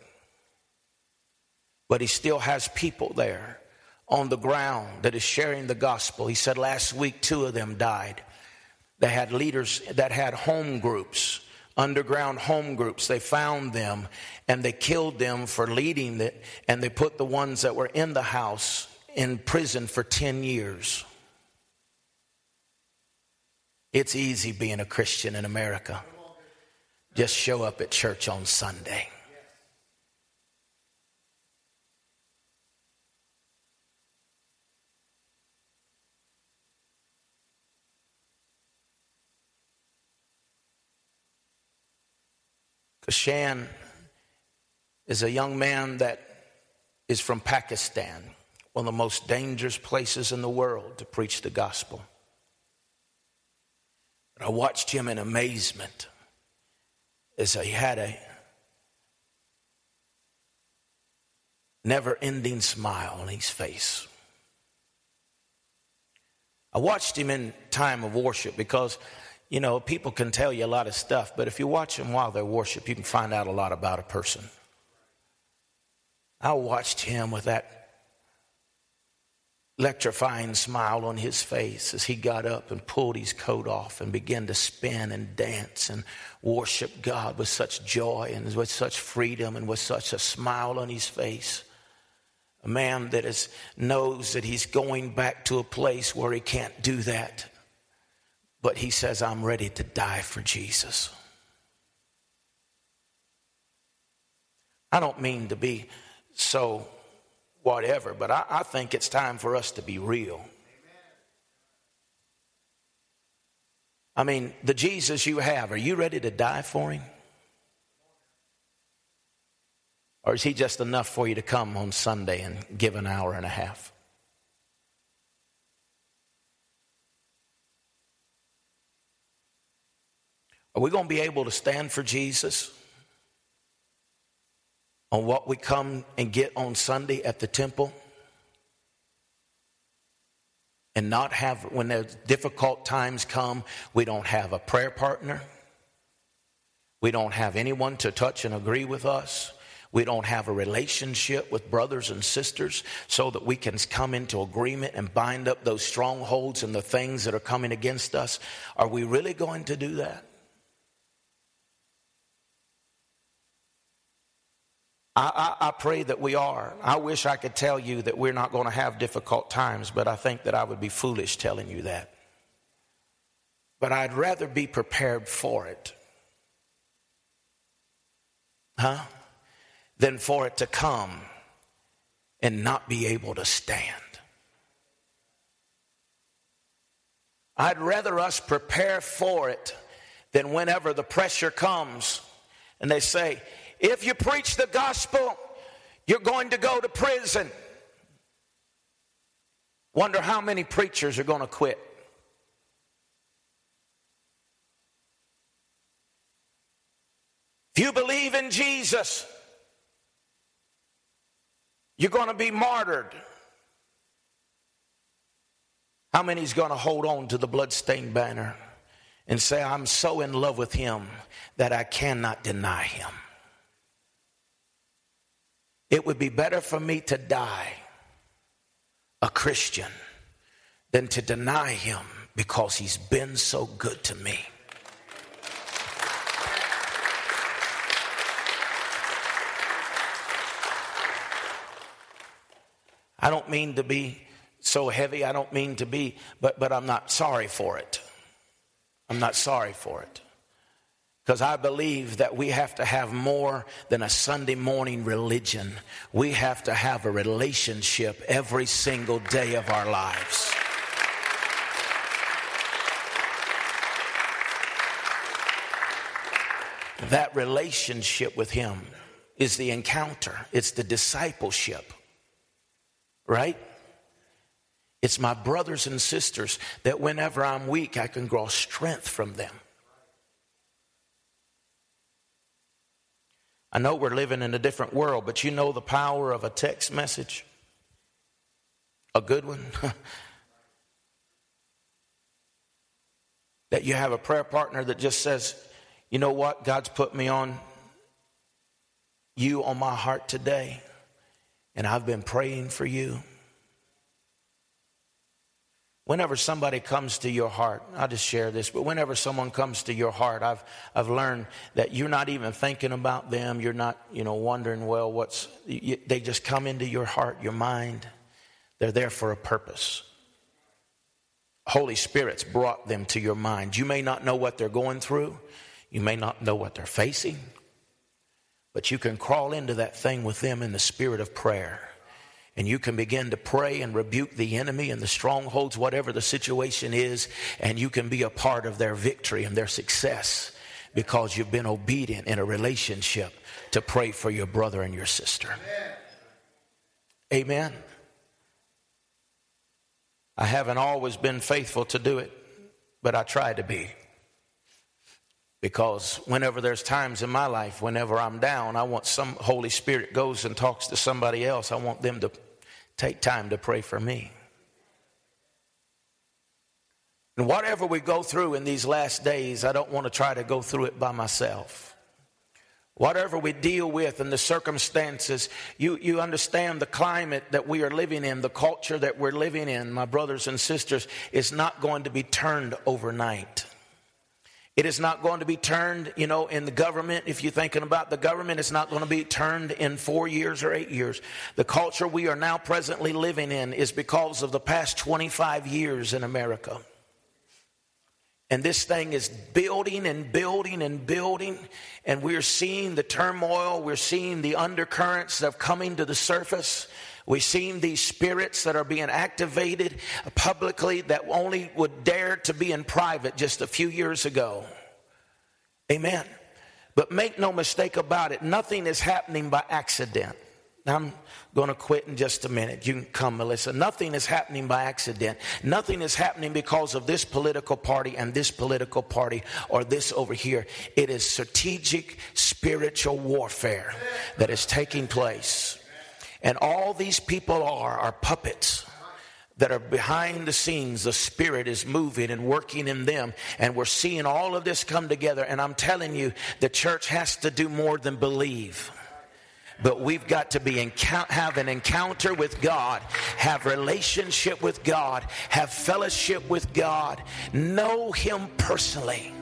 But he still has people there on the ground that is sharing the gospel. He said last week, two of them died. They had leaders that had home groups underground home groups. They found them and they killed them for leading it, and they put the ones that were in the house in prison for 10 years. It's easy being a Christian in America. Just show up at church on Sunday. Shan is a young man that is from Pakistan, one of the most dangerous places in the world to preach the gospel. I watched him in amazement as he had a never ending smile on his face. I watched him in time of worship because you know, people can tell you a lot of stuff, but if you watch them while they worship, you can find out a lot about a person. I watched him with that electrifying smile on his face as he got up and pulled his coat off and began to spin and dance and worship God with such joy and with such freedom and with such a smile on his face. A man that is, knows that he's going back to a place where he can't do that but he says, I'm ready to die for Jesus. I don't mean to be so whatever, but I, I think it's time for us to be real. I mean, the Jesus you have, are you ready to die for him? Or is he just enough for you to come on Sunday and give an hour and a half? Are we going to be able to stand for Jesus on what we come and get on Sunday at the temple? And not have, when the difficult times come, we don't have a prayer partner. We don't have anyone to touch and agree with us. We don't have a relationship with brothers and sisters so that we can come into agreement and bind up those strongholds and the things that are coming against us. Are we really going to do that? I, I, I, pray that we are. I wish I could tell you that we're not going to have difficult times, but I think that I would be foolish telling you that. But I'd rather be prepared for it huh? Than for it to come and not be able to stand. I'd rather us prepare for it than whenever the pressure comes and they say, if you preach the gospel, you're going to go to prison. Wonder how many preachers are going to quit. If you believe in Jesus, you're going to be martyred. How many is going to hold on to the bloodstained banner and say, I'm so in love with him that I cannot deny him? It would be better for me to die a Christian than to deny him because he's been so good to me. I don't mean to be so heavy. I don't mean to be, but, but I'm not sorry for it. I'm not sorry for it. Because I believe that we have to have more than a Sunday morning religion. We have to have a relationship every single day of our lives. That relationship with Him is the encounter, it's the discipleship right? It's my brothers and sisters that whenever I'm weak, I can draw strength from them. I know we're living in a different world, but you know the power of a text message? A good one? that you have a prayer partner that just says, you know what? God's put me on you on my heart today and I've been praying for you. Whenever somebody comes to your heart, I'll just share this, but whenever someone comes to your heart, I've, I've learned that you're not even thinking about them. You're not, you know, wondering, well, what's, you, they just come into your heart, your mind. They're there for a purpose. Holy Spirit's brought them to your mind. You may not know what they're going through. You may not know what they're facing. But you can crawl into that thing with them in the spirit of prayer. And you can begin to pray and rebuke the enemy and the strongholds, whatever the situation is, and you can be a part of their victory and their success because you've been obedient in a relationship to pray for your brother and your sister. Amen. I haven't always been faithful to do it, but I try to be. Because whenever there's times in my life, whenever I'm down, I want some Holy Spirit goes and talks to somebody else. I want them to take time to pray for me. And whatever we go through in these last days, I don't want to try to go through it by myself. Whatever we deal with and the circumstances, you, you understand the climate that we are living in, the culture that we're living in, my brothers and sisters, is not going to be turned overnight. It is not going to be turned, you know, in the government. If you're thinking about the government, it's not going to be turned in four years or eight years. The culture we are now presently living in is because of the past 25 years in America. And this thing is building and building and building. And we're seeing the turmoil. We're seeing the undercurrents are coming to the surface. We've seen these spirits that are being activated publicly that only would dare to be in private just a few years ago. Amen. But make no mistake about it, nothing is happening by accident. I'm going to quit in just a minute. You can come, Melissa. Nothing is happening by accident. Nothing is happening because of this political party and this political party or this over here. It is strategic spiritual warfare that is taking place. And all these people are are puppets that are behind the scenes. The Spirit is moving and working in them. And we're seeing all of this come together. And I'm telling you, the church has to do more than believe. But we've got to be have an encounter with God, have relationship with God, have fellowship with God, know Him personally.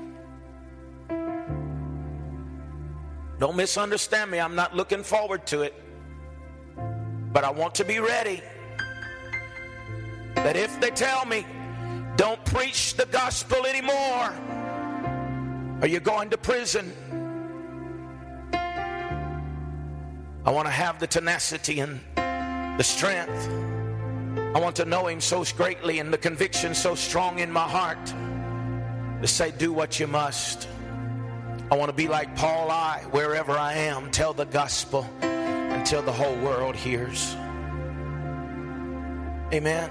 Don't misunderstand me. I'm not looking forward to it. But I want to be ready that if they tell me, don't preach the gospel anymore, or you're going to prison, I want to have the tenacity and the strength. I want to know Him so greatly and the conviction so strong in my heart to say, Do what you must. I want to be like Paul I, wherever I am, tell the gospel until the whole world hears. Amen.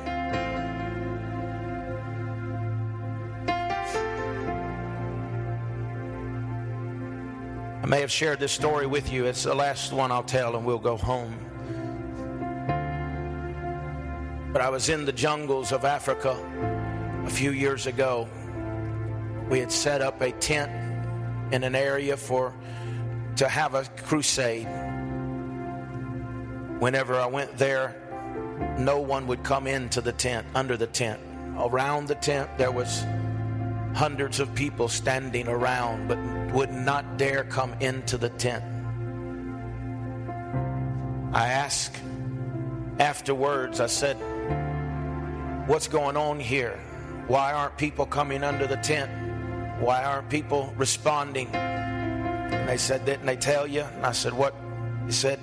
I may have shared this story with you. It's the last one I'll tell, and we'll go home. But I was in the jungles of Africa a few years ago. We had set up a tent in an area for to have a crusade. Whenever I went there, no one would come into the tent, under the tent. Around the tent, there was hundreds of people standing around, but would not dare come into the tent. I asked afterwards, I said, What's going on here? Why aren't people coming under the tent? Why aren't people responding? And they said, Didn't they tell you? And I said, What? He said,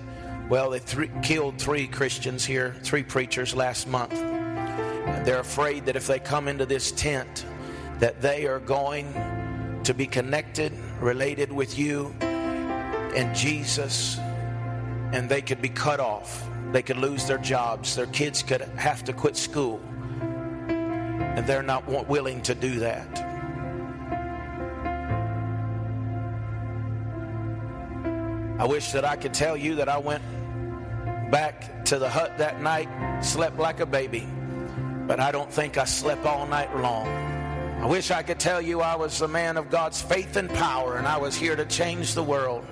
Well, they th- killed three Christians here, three preachers last month. They're afraid that if they come into this tent, that they are going to be connected, related with you and Jesus, and they could be cut off. They could lose their jobs. Their kids could have to quit school. And they're not willing to do that. I wish that I could tell you that I went back to the hut that night, slept like a baby, but I don't think I slept all night long. I wish I could tell you I was a man of God's faith and power and I was here to change the world.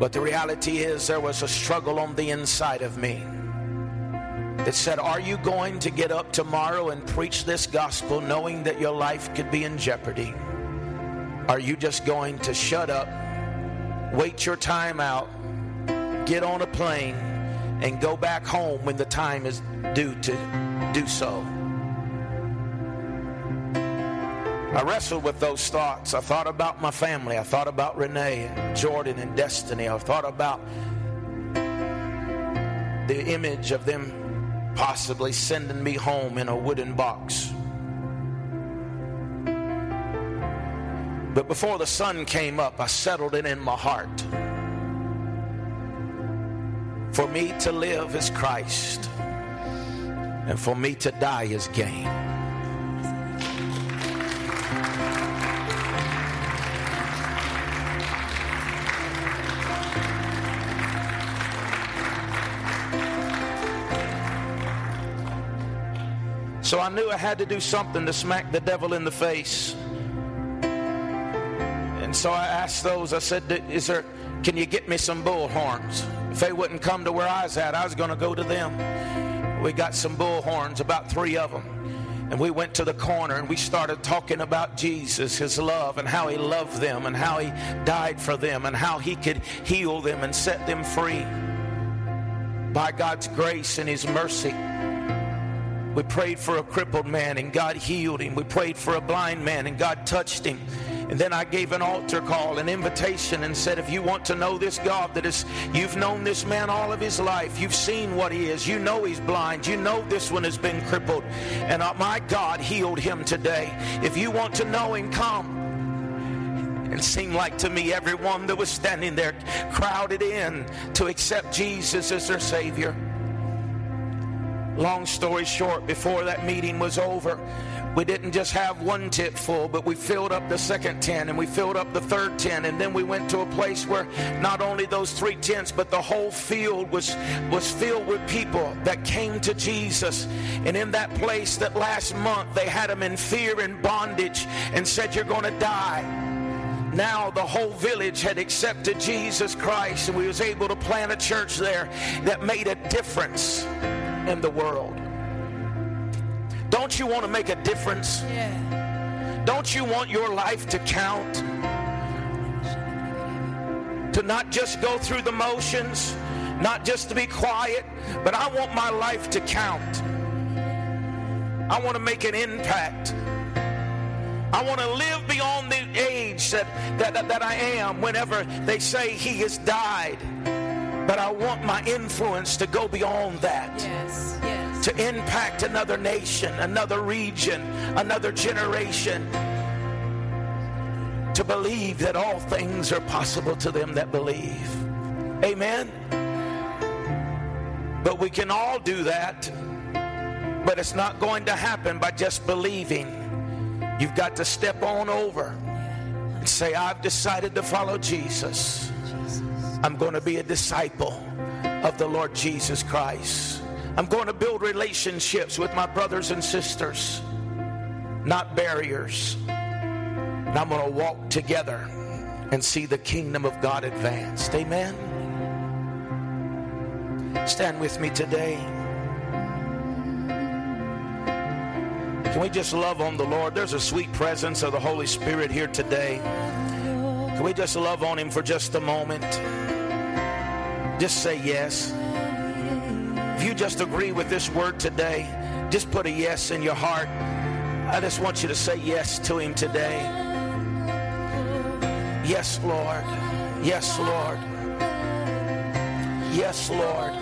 But the reality is, there was a struggle on the inside of me that said, Are you going to get up tomorrow and preach this gospel knowing that your life could be in jeopardy? Are you just going to shut up? wait your time out, get on a plane, and go back home when the time is due to do so. I wrestled with those thoughts. I thought about my family. I thought about Renee and Jordan and Destiny. I thought about the image of them possibly sending me home in a wooden box. But before the sun came up, I settled it in my heart. For me to live is Christ, and for me to die is gain. So I knew I had to do something to smack the devil in the face. And so I asked those, I said, Is there, can you get me some bull horns? If they wouldn't come to where I was at, I was going to go to them. We got some bull horns, about three of them. And we went to the corner and we started talking about Jesus, his love, and how he loved them, and how he died for them, and how he could heal them and set them free. By God's grace and his mercy. We prayed for a crippled man and God healed him. We prayed for a blind man and God touched him. And then I gave an altar call, an invitation, and said, if you want to know this God that is, you've known this man all of his life, you've seen what he is, you know he's blind, you know this one has been crippled, and uh, my God healed him today. If you want to know him, come. It seemed like to me everyone that was standing there crowded in to accept Jesus as their Savior. Long story short, before that meeting was over, we didn't just have one tent full, but we filled up the second tent and we filled up the third tent. And then we went to a place where not only those three tents, but the whole field was, was filled with people that came to Jesus. And in that place that last month they had them in fear and bondage and said, You're going to die now the whole village had accepted Jesus Christ and we was able to plant a church there that made a difference in the world. Don't you want to make a difference? Yeah. Don't you want your life to count? To not just go through the motions, not just to be quiet, but I want my life to count. I want to make an impact. I want to live beyond the age that, that, that, that I am whenever they say he has died. But I want my influence to go beyond that. Yes, yes. To impact another nation, another region, another generation. To believe that all things are possible to them that believe. Amen. But we can all do that. But it's not going to happen by just believing. You've got to step on over and say, I've decided to follow Jesus. I'm going to be a disciple of the Lord Jesus Christ. I'm going to build relationships with my brothers and sisters, not barriers. And I'm going to walk together and see the kingdom of God advanced. Amen. Stand with me today. Can we just love on the Lord? There's a sweet presence of the Holy Spirit here today. Can we just love on Him for just a moment? Just say yes. If you just agree with this word today, just put a yes in your heart. I just want you to say yes to Him today. Yes, Lord. Yes, Lord. Yes, Lord.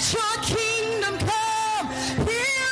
See your kingdom come here.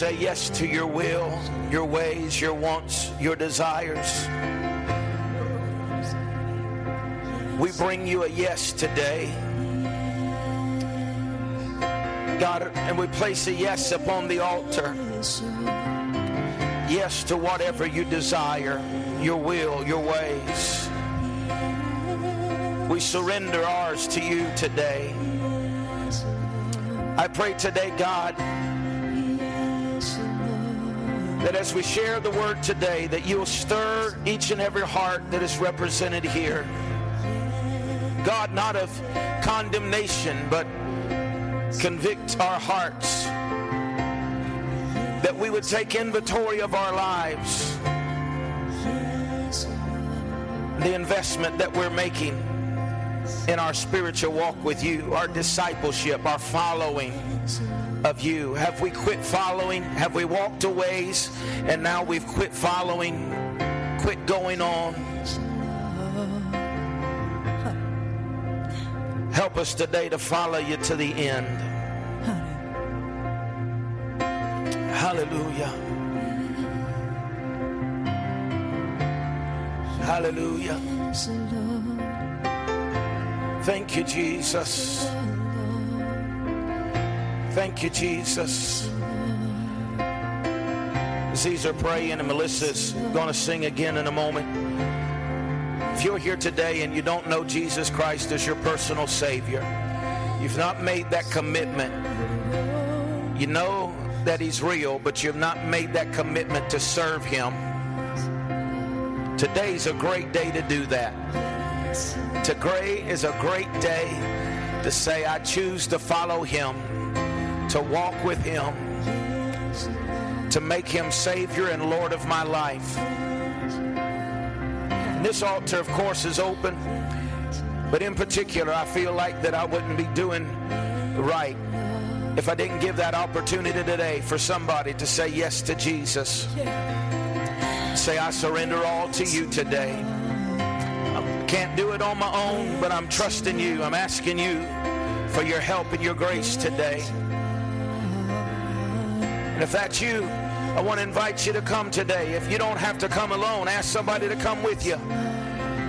Say yes to your will, your ways, your wants, your desires. We bring you a yes today. God, and we place a yes upon the altar. Yes to whatever you desire, your will, your ways. We surrender ours to you today. I pray today, God, that as we share the word today, that you will stir each and every heart that is represented here. God, not of condemnation, but convict our hearts. That we would take inventory of our lives, the investment that we're making in our spiritual walk with you, our discipleship, our following of you? Have we quit following? Have we walked a ways and now we've quit following, quit going on? Help us today to follow you to the end. Hallelujah. Hallelujah. Thank you, Jesus. Thank you, Jesus. As these are praying, and Melissa's going to sing again in a moment. If you're here today and you don't know Jesus Christ as your personal Savior, you've not made that commitment. You know that He's real, but you've not made that commitment to serve Him. Today's a great day to do that. Today is a great day to say, I choose to follow Him, to walk with Him, to make Him Savior and Lord of my life. And this altar, of course, is open, but in particular, I feel like that I wouldn't be doing right if I didn't give that opportunity today for somebody to say yes to Jesus. Say, I surrender all to you today. Can't do it on my own, but I'm trusting you. I'm asking you for your help and your grace today. And if that's you, I want to invite you to come today. If you don't have to come alone, ask somebody to come with you.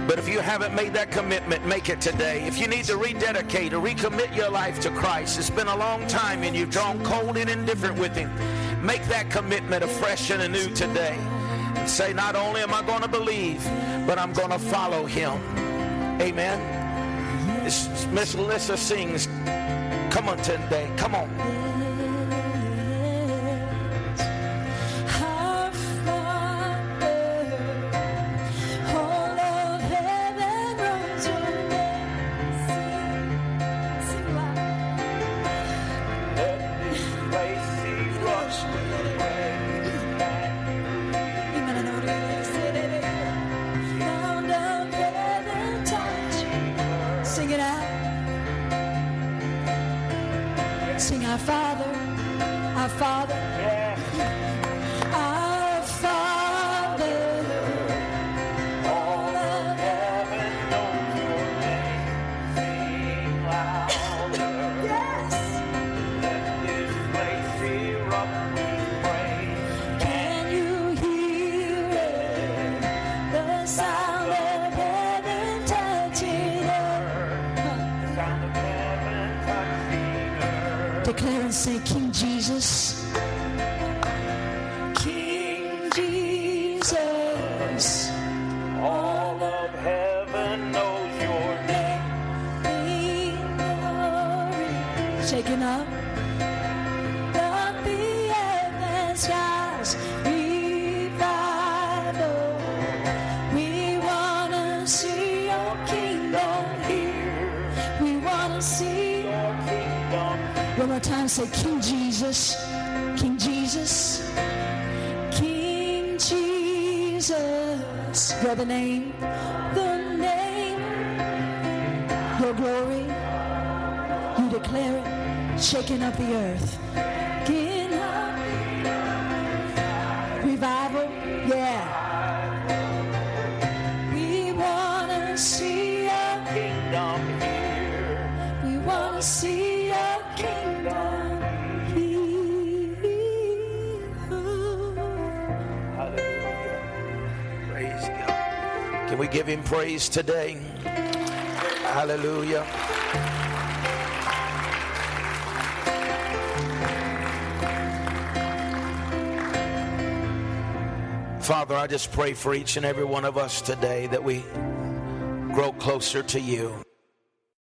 But if you haven't made that commitment, make it today. If you need to rededicate or recommit your life to Christ, it's been a long time and you've drawn cold and indifferent with Him, make that commitment afresh and anew today. And say, not only am I going to believe, but I'm going to follow Him. Amen. Melissa sings, Come on today. Come on. shaking up the earth. Revival, yeah. We wanna see a kingdom here. We wanna see a kingdom here. Hallelujah. Praise God. Can we give him praise today? Hallelujah. Father, I just pray for each and every one of us today that we grow closer to you.